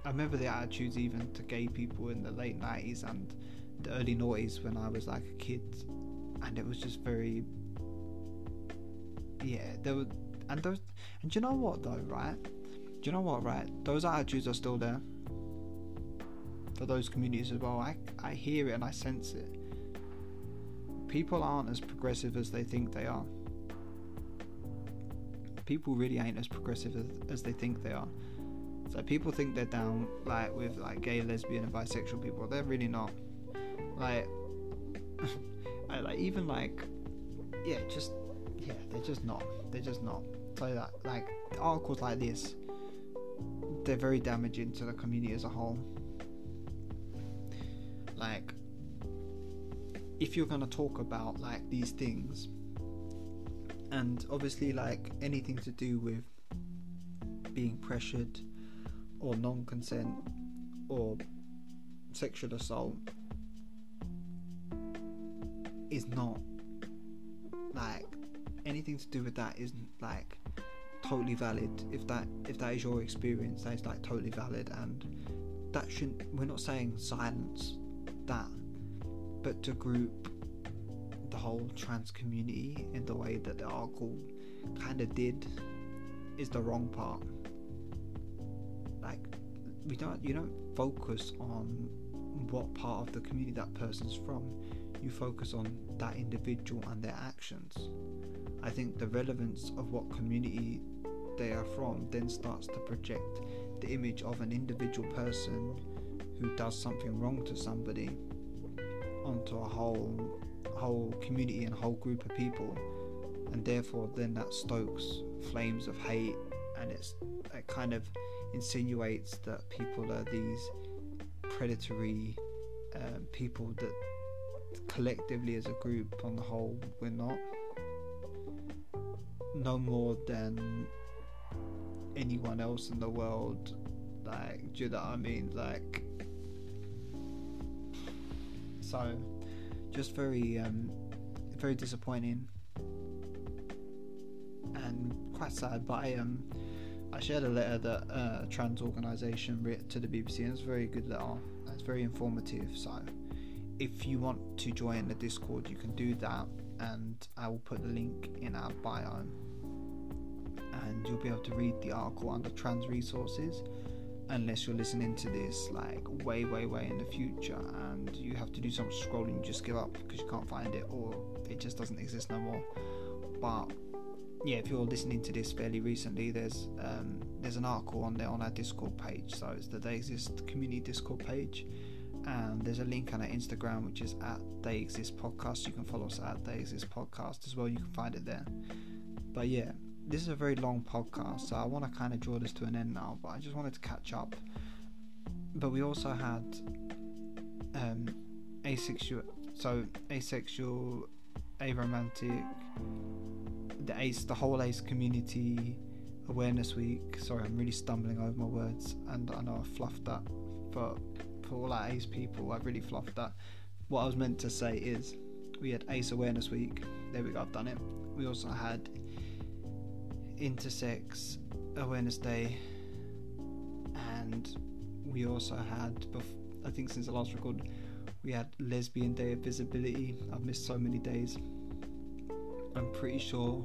I remember the attitudes even to gay people in the late 90s and the early noughties when I was like a kid, and it was just very yeah, there were, and those, and do you know what though, right? Do you know what, right? Those attitudes are still there for those communities as well. I I hear it and I sense it. People aren't as progressive as they think they are. People really ain't as progressive as, as they think they are. So people think they're down like with like gay, lesbian, and bisexual people. They're really not. Like, I, like even like, yeah, just yeah, they're just not. They're just not. So that like articles like this, they're very damaging to the community as a whole. Like, if you're gonna talk about like these things, and obviously like anything to do with being pressured or non-consent or sexual assault is not anything to do with that isn't like totally valid. If that if that is your experience that is like totally valid and that shouldn't we're not saying silence that but to group the whole trans community in the way that the article kind of did is the wrong part. Like we don't you don't focus on what part of the community that person's from. You focus on that individual and their actions i think the relevance of what community they are from then starts to project the image of an individual person who does something wrong to somebody onto a whole whole community and whole group of people. And therefore then that stokes flames of hate and it's it kind of insinuates that people are these predatory um, people that collectively as a group on the whole we're not no more than anyone else in the world. Like do you know what I mean? Like so just very um, very disappointing and quite sad but I um I shared a letter that uh, a trans organisation wrote to the BBC and it's a very good letter. It's very informative so if you want to join the discord you can do that and I will put the link in our bio and you'll be able to read the article under trans resources unless you're listening to this like way way way in the future and you have to do some scrolling you just give up because you can't find it or it just doesn't exist no more. But yeah if you're listening to this fairly recently there's um, there's an article on there on our discord page so it's the they exist community discord page and there's a link on our instagram which is at they exist podcast. You can follow us at they exist podcast as well you can find it there. But yeah this is a very long podcast, so I want to kind of draw this to an end now. But I just wanted to catch up. But we also had um, asexual, so asexual, aromantic, the ace, the whole ace community awareness week. Sorry, I'm really stumbling over my words, and I know I fluffed that, but for all our ace people, I really fluffed that. What I was meant to say is, we had Ace Awareness Week. There we go, I've done it. We also had Intersex Awareness Day, and we also had, I think since the last record, we had Lesbian Day of Visibility. I've missed so many days. I'm pretty sure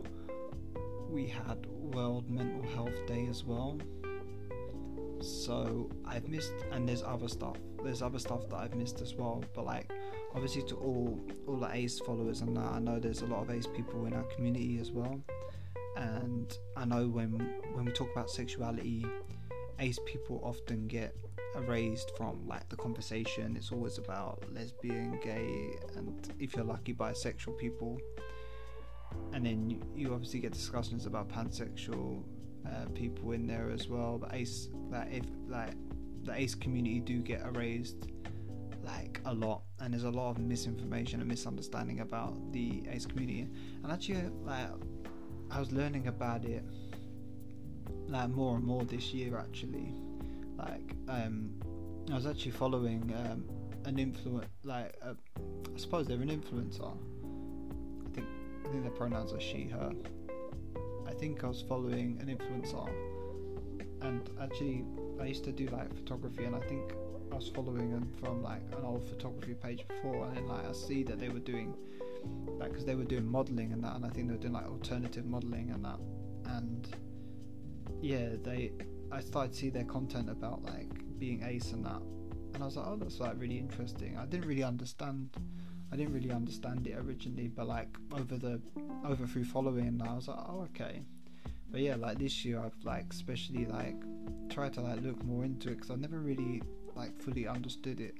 we had World Mental Health Day as well. So I've missed, and there's other stuff. There's other stuff that I've missed as well. But like, obviously, to all all the Ace followers and that, I know there's a lot of Ace people in our community as well and I know when when we talk about sexuality, ace people often get erased from like the conversation. It's always about lesbian, gay, and if you're lucky, bisexual people. And then you, obviously get discussions about pansexual uh, people in there as well. But ace, like if like the ace community do get erased like a lot and there's a lot of misinformation and misunderstanding about the ace community and actually like I was learning about it like more and more this year actually. Like um, I was actually following um, an influence like uh, I suppose they're an influencer. I think I think their pronouns are she her. I think I was following an influencer and actually I used to do like photography and I think I was following them from like an old photography page before and then like I see that they were doing like because they were doing modeling and that, and I think they were doing like alternative modeling and that, and yeah, they I started to see their content about like being ace and that, and I was like, oh, that's like really interesting. I didn't really understand. I didn't really understand it originally, but like over the over through following, and I was like, oh, okay. But yeah, like this year, I've like especially like tried to like look more into it because I never really like fully understood it,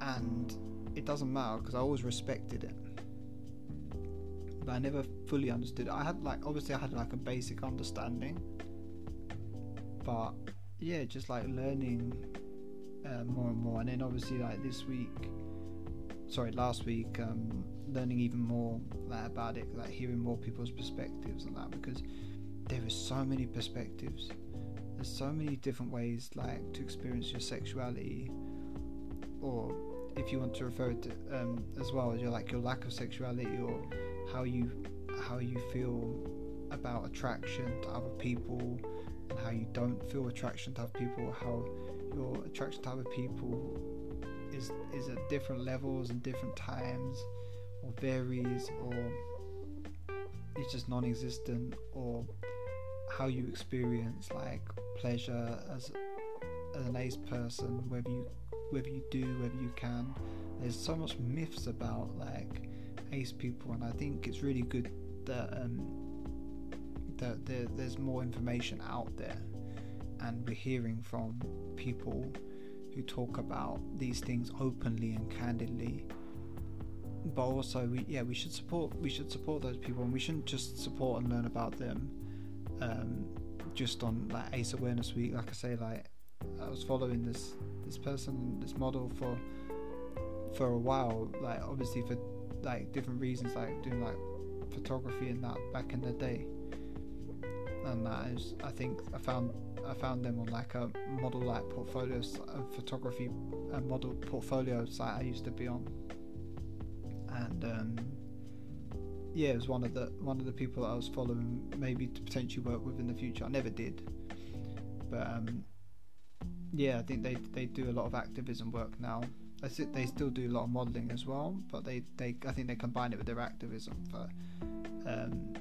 and it doesn't matter because I always respected it. But I never fully understood it. I had like obviously I had like a basic understanding, but yeah, just like learning uh, more and more, and then obviously like this week, sorry, last week, um, learning even more like, about it, like hearing more people's perspectives and that because there is so many perspectives. There's so many different ways like to experience your sexuality, or if you want to refer to um, as well as your like your lack of sexuality or how you how you feel about attraction to other people and how you don't feel attraction to other people, how your attraction to other people is is at different levels and different times, or varies, or it's just non-existent, or how you experience like pleasure as as an ace person, whether you whether you do, whether you can. There's so much myths about like ace people, and I think it's really good that um, that there, there's more information out there and we're hearing from people who talk about these things openly and candidly but also we yeah we should support we should support those people and we shouldn't just support and learn about them um, just on like ace awareness week like i say like i was following this this person this model for for a while like obviously for like different reasons like doing like photography and that back in the day. And that is I think I found I found them on like a model like portfolio a photography a model portfolio site I used to be on. And um, yeah it was one of the one of the people I was following maybe to potentially work with in the future. I never did. But um, yeah I think they they do a lot of activism work now. I think they still do a lot of modeling as well but they, they I think they combine it with their activism for um,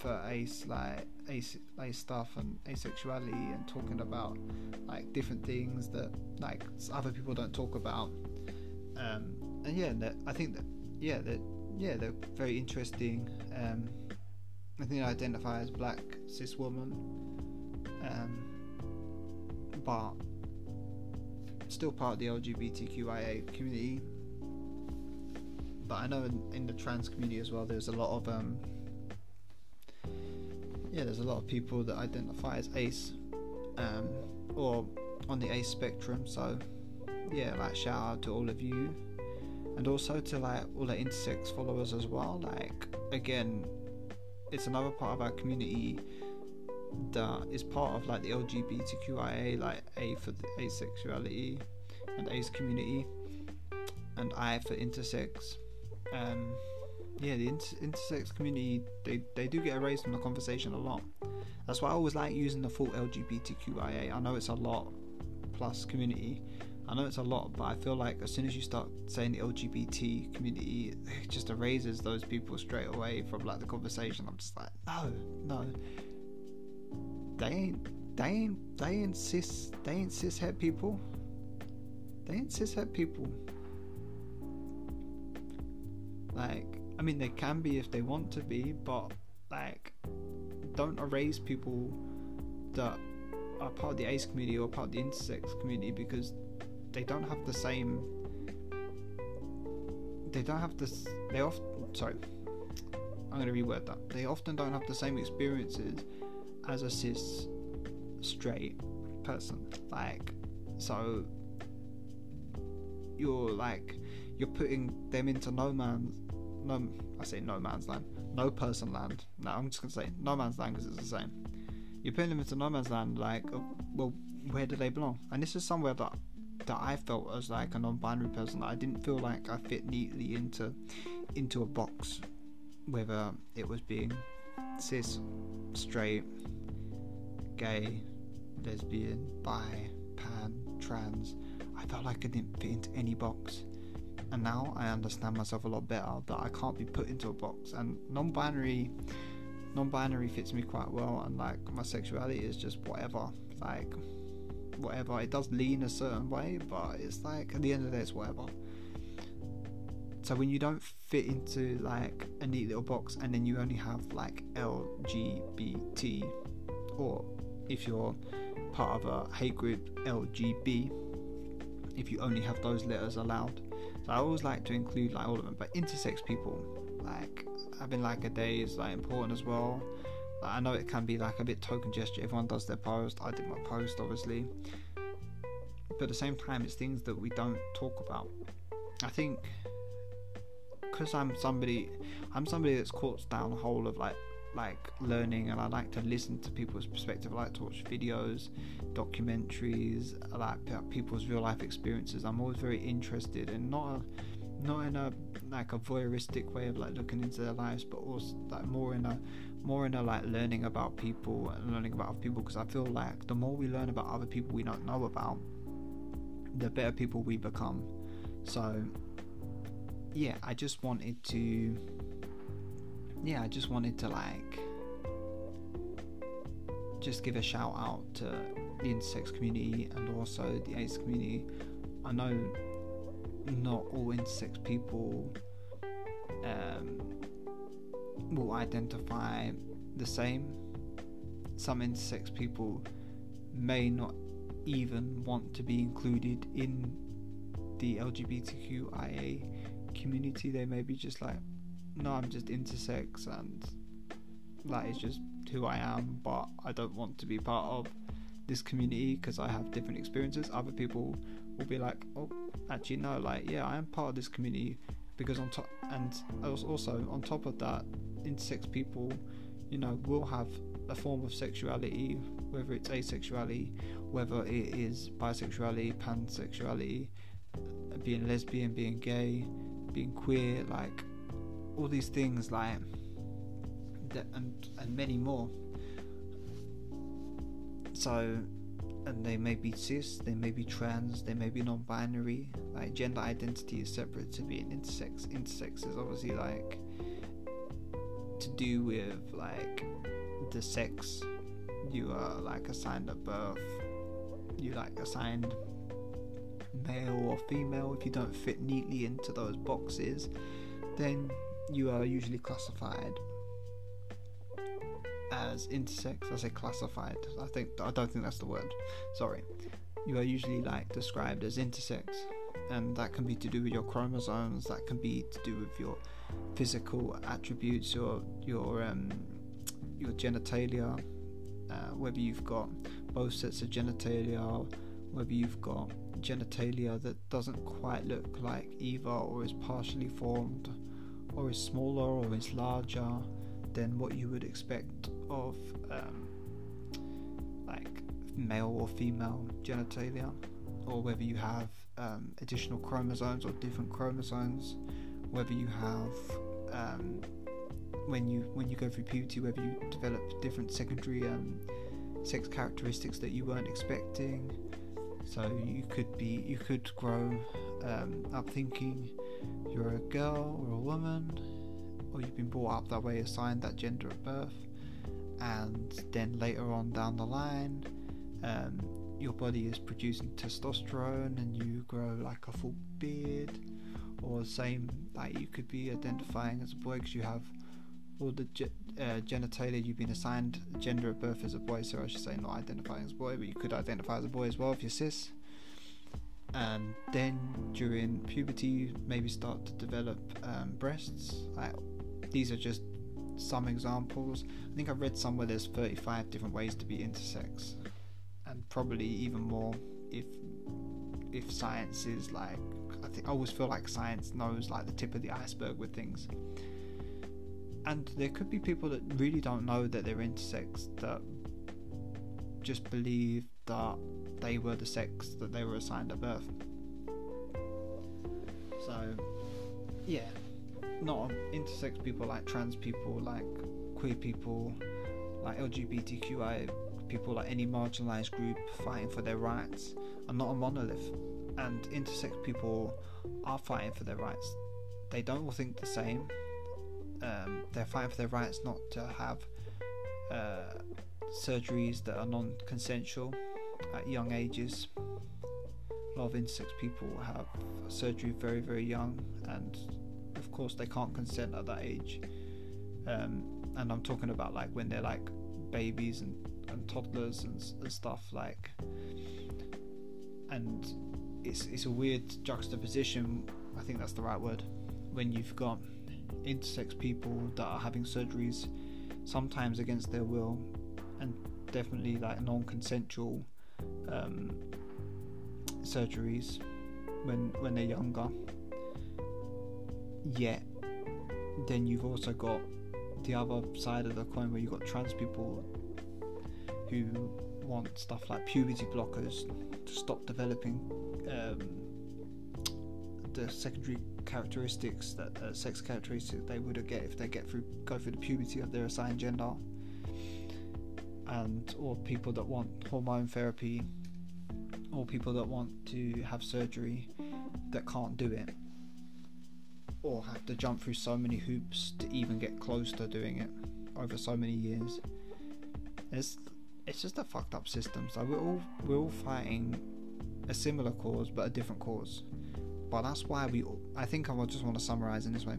for ace like ace ace stuff and asexuality and talking about like different things that like other people don't talk about. Um, and yeah I think that yeah that yeah they're very interesting. Um, I think I identify as black cis woman. Um, but still part of the LGBTQIA community but I know in, in the trans community as well there's a lot of um, yeah, there's a lot of people that identify as ace um, or on the ace spectrum. So yeah, like shout out to all of you, and also to like all the intersex followers as well. Like again, it's another part of our community that is part of like the LGBTQIA, like A for the asexuality and ace community, and I for intersex. Um, yeah, the inter- intersex community they, they do get erased from the conversation a lot. That's why I always like using the full LGBTQIA. I know it's a lot plus community. I know it's a lot, but I feel like as soon as you start saying the LGBT community, it just erases those people straight away from like the conversation. I'm just like, no, no, they ain't, they ain't, they ain't cis, they ain't cishet people. They ain't cishet people. Like, I mean, they can be if they want to be, but like, don't erase people that are part of the ace community or part of the intersex community because they don't have the same. They don't have this. They often. Sorry, I'm going to reword that. They often don't have the same experiences as a cis straight person. Like, so you're like you're putting them into no man's no, I say no man's land, no person land. No, I'm just gonna say no man's land because it's the same. You're putting them into no man's land, like, uh, well, where do they belong? And this is somewhere that that I felt as like a non-binary person. I didn't feel like I fit neatly into into a box, whether it was being cis, straight, gay, lesbian, bi, pan, trans. I felt like I didn't fit into any box and now I understand myself a lot better that I can't be put into a box. And non-binary, non-binary fits me quite well, and like my sexuality is just whatever, like whatever. It does lean a certain way, but it's like at the end of the day, it's whatever. So when you don't fit into like a neat little box, and then you only have like LGBT, or if you're part of a hate group LGB, if you only have those letters allowed. So I always like to include like all of them, but intersex people, like having like a day is like important as well. Like, I know it can be like a bit token gesture. Everyone does their post. I did my post, obviously, but at the same time, it's things that we don't talk about. I think because I'm somebody, I'm somebody that's caught down the hole of like like learning and I like to listen to people's perspective. I like to watch videos, documentaries, I like people's real life experiences. I'm always very interested and not a, not in a like a voyeuristic way of like looking into their lives, but also like more in a more in a like learning about people and learning about other people because I feel like the more we learn about other people we don't know about, the better people we become. So yeah, I just wanted to yeah, I just wanted to like just give a shout out to the intersex community and also the ace community. I know not all intersex people um, will identify the same. Some intersex people may not even want to be included in the LGBTQIA community. They may be just like, no, I'm just intersex and that is just who I am, but I don't want to be part of this community because I have different experiences. Other people will be like, oh, actually, no, like, yeah, I am part of this community because on top, and also on top of that, intersex people, you know, will have a form of sexuality, whether it's asexuality, whether it is bisexuality, pansexuality, being lesbian, being gay, being queer, like all these things like that and and many more. So and they may be cis they may be trans they may be non-binary like gender identity is separate to being intersex intersex is obviously like to do with like the sex you are like assigned at birth. You like assigned male or female. If you don't fit neatly into those boxes then you are usually classified as intersex. I say classified. I think I don't think that's the word. Sorry. You are usually like described as intersex, and that can be to do with your chromosomes. That can be to do with your physical attributes, your your um, your genitalia, uh, whether you've got both sets of genitalia, whether you've got genitalia that doesn't quite look like either or is partially formed or is smaller or is larger than what you would expect of um, like male or female genitalia, or whether you have um, additional chromosomes or different chromosomes, whether you have um, when you when you go through puberty, whether you develop different secondary um, sex characteristics that you weren't expecting. So you could be you could grow um, up thinking you're a girl or a woman, or you've been brought up that way, assigned that gender at birth, and then later on down the line, um, your body is producing testosterone and you grow like a full beard, or same like you could be identifying as a boy because you have all the ge- uh, genitalia you've been assigned gender at birth as a boy, so I should say not identifying as a boy, but you could identify as a boy as well if you're cis and then during puberty maybe start to develop um, breasts. Like, these are just some examples. I think i've read somewhere there's 35 different ways to be intersex. And probably even more if if science is like i think i always feel like science knows like the tip of the iceberg with things. And there could be people that really don't know that they're intersex that just believe that they were the sex that they were assigned at birth. So, yeah, not intersex people like trans people, like queer people, like LGBTQI people, like any marginalized group fighting for their rights, are not a monolith. and intersex people are fighting for their rights. They don't all think the same. Um, they're fighting for their rights not to have uh, surgeries that are non-consensual at young ages. A lot of intersex people have surgery very, very young, and of course they can't consent at that age. Um, and I'm talking about like when they're like babies and, and toddlers and, and stuff like. And it's it's a weird juxtaposition. I think that's the right word. When you've got intersex people that are having surgeries, sometimes against their will, and definitely like non-consensual um, surgeries when when they're younger. Yet, then you've also got the other side of the coin where you've got trans people who want stuff like puberty blockers to stop developing um, the secondary characteristics that uh, sex characteristics they would get if they get through go through the puberty of their assigned gender and or people that want hormone therapy or people that want to have surgery that can't do it or have to jump through so many hoops to even get close to doing it over so many years. It's it's just a fucked up system. So we're all we're all fighting a similar cause but a different cause. But that's why we. all, I think I just want to summarize in this way.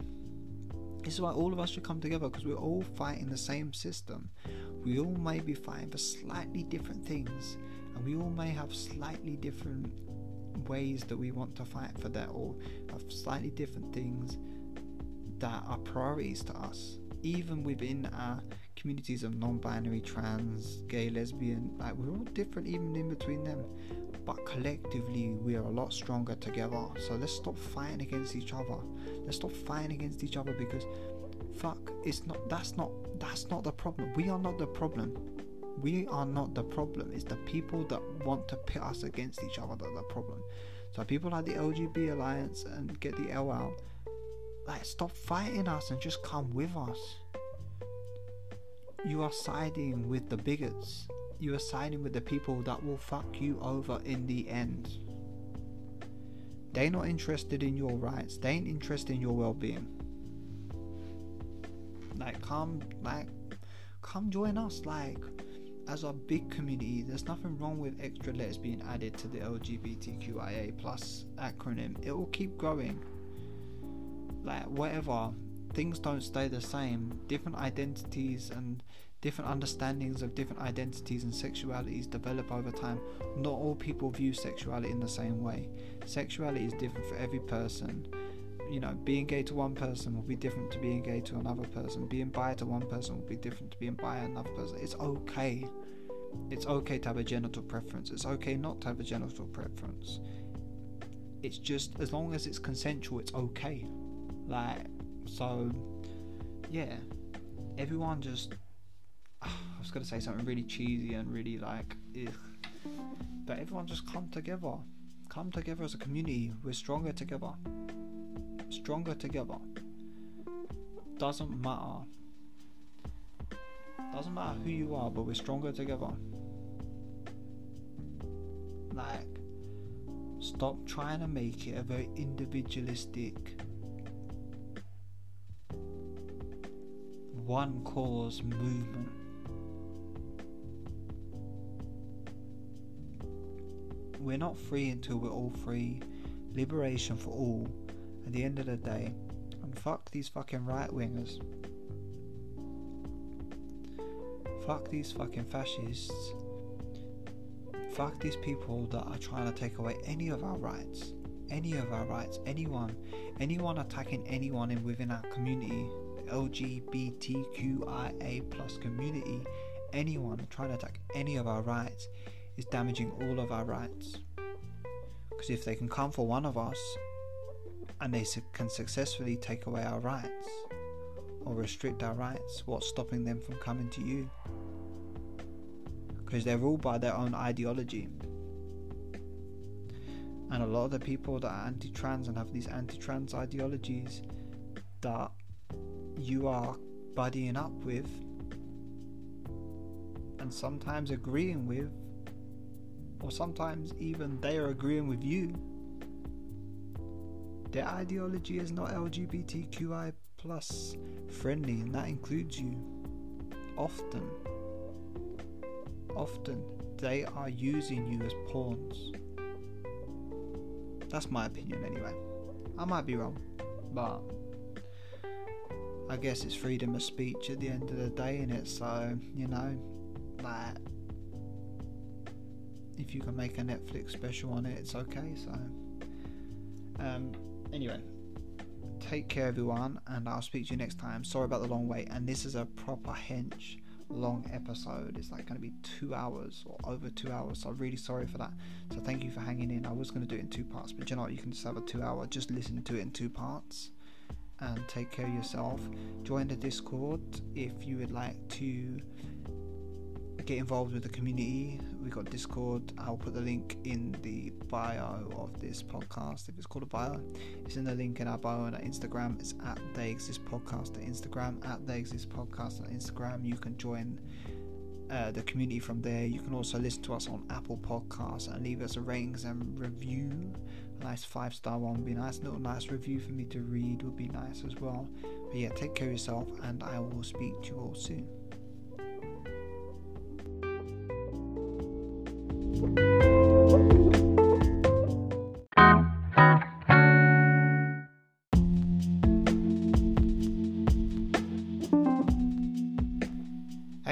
This is why all of us should come together because we're all fighting the same system. We all may be fighting for slightly different things, and we all may have slightly different ways that we want to fight for that, or have slightly different things that are priorities to us. Even within our communities of non-binary, trans, gay, lesbian, like we're all different even in between them. But collectively we are a lot stronger together. So let's stop fighting against each other. Let's stop fighting against each other because fuck it's not that's not that's not the problem. We are not the problem. We are not the problem. It's the people that want to pit us against each other that are the problem. So people like the LGB Alliance and get the L out, like stop fighting us and just come with us. You are siding with the bigots. You are siding with the people that will fuck you over in the end. They're not interested in your rights. They ain't interested in your well-being. Like come like come join us like as a big community. There's nothing wrong with extra letters being added to the lgbtqia plus acronym. It will keep growing. Like whatever. Things don't stay the same. Different identities and different understandings of different identities and sexualities develop over time. Not all people view sexuality in the same way. Sexuality is different for every person you know, being gay to one person will be different to being gay to another person. Being bi to one person will be different to being bi to another person. It's okay. It's okay to have a genital preference. It's okay not to have a genital preference. It's just as long as it's consensual, it's okay. Like, so, yeah. Everyone just. I was gonna say something really cheesy and really like, ugh. but everyone just come together. Come together as a community. We're stronger together stronger together. Doesn't matter. Doesn't matter who you are, but we're stronger together. Like, stop trying to make it a very individualistic, one cause movement. We're not free until we're all free. Liberation for all at the end of the day. And fuck these fucking right wingers. Fuck these fucking fascists. Fuck these people that are trying to take away any of our rights. Any of our rights. Anyone. Anyone attacking anyone in within our community. LGBTQIA plus community. Anyone trying to attack any of our rights is damaging all of our rights. Because if they can come for one of us and they can successfully take away our rights or restrict our rights, what's stopping them from coming to you? Because they're ruled by their own ideology. And a lot of the people that are anti trans and have these anti trans ideologies that you are buddying up with and sometimes agreeing with, or sometimes even they are agreeing with you Their ideology is not LGBTQI plus friendly, and that includes you. Often, often they are using you as pawns. That's my opinion, anyway. I might be wrong, but I guess it's freedom of speech at the end of the day, and it so you know, like if you can make a Netflix special on it, it's okay. So, um, anyway, take care, everyone, and I'll speak to you next time. Sorry about the long wait, and this is a proper hench long episode. It's like going to be two hours or over two hours. So I'm really sorry for that. So thank you for hanging in. I was going to do it in two parts, but you know what? You can just have a two hour. Just listen to it in two parts. And take care of yourself. Join the Discord if you would like to get involved with the community. We got Discord. I'll put the link in the bio of this podcast. If it's called a bio, it's in the link in our bio on our Instagram. It's at They Exist Podcast on Instagram. At They Exist Podcast on Instagram. You can join uh, the community from there. You can also listen to us on Apple Podcasts and leave us a ratings and review. A nice five star one would be nice. A little nice review for me to read would be nice as well. But yeah, take care of yourself, and I will speak to you all soon. Hey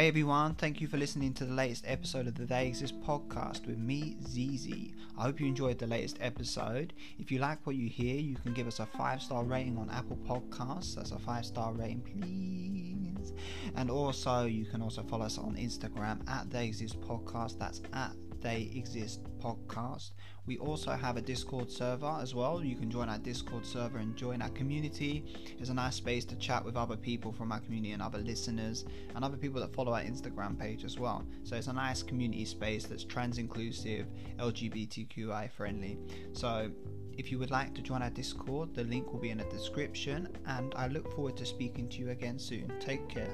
everyone, thank you for listening to the latest episode of the They Exist podcast with me, Ziezy. I hope you enjoyed the latest episode. If you like what you hear, you can give us a five star rating on Apple Podcasts. That's a five star rating, please. And also, you can also follow us on Instagram at They Exist Podcast. That's at They Exist Podcast. We also have a Discord server as well. You can join our Discord server and join our community. It's a nice space to chat with other people from our community and other listeners and other people that follow our Instagram page as well. So it's a nice community space that's trans inclusive, LGBTQI friendly. So if you would like to join our Discord, the link will be in the description, and I look forward to speaking to you again soon. Take care.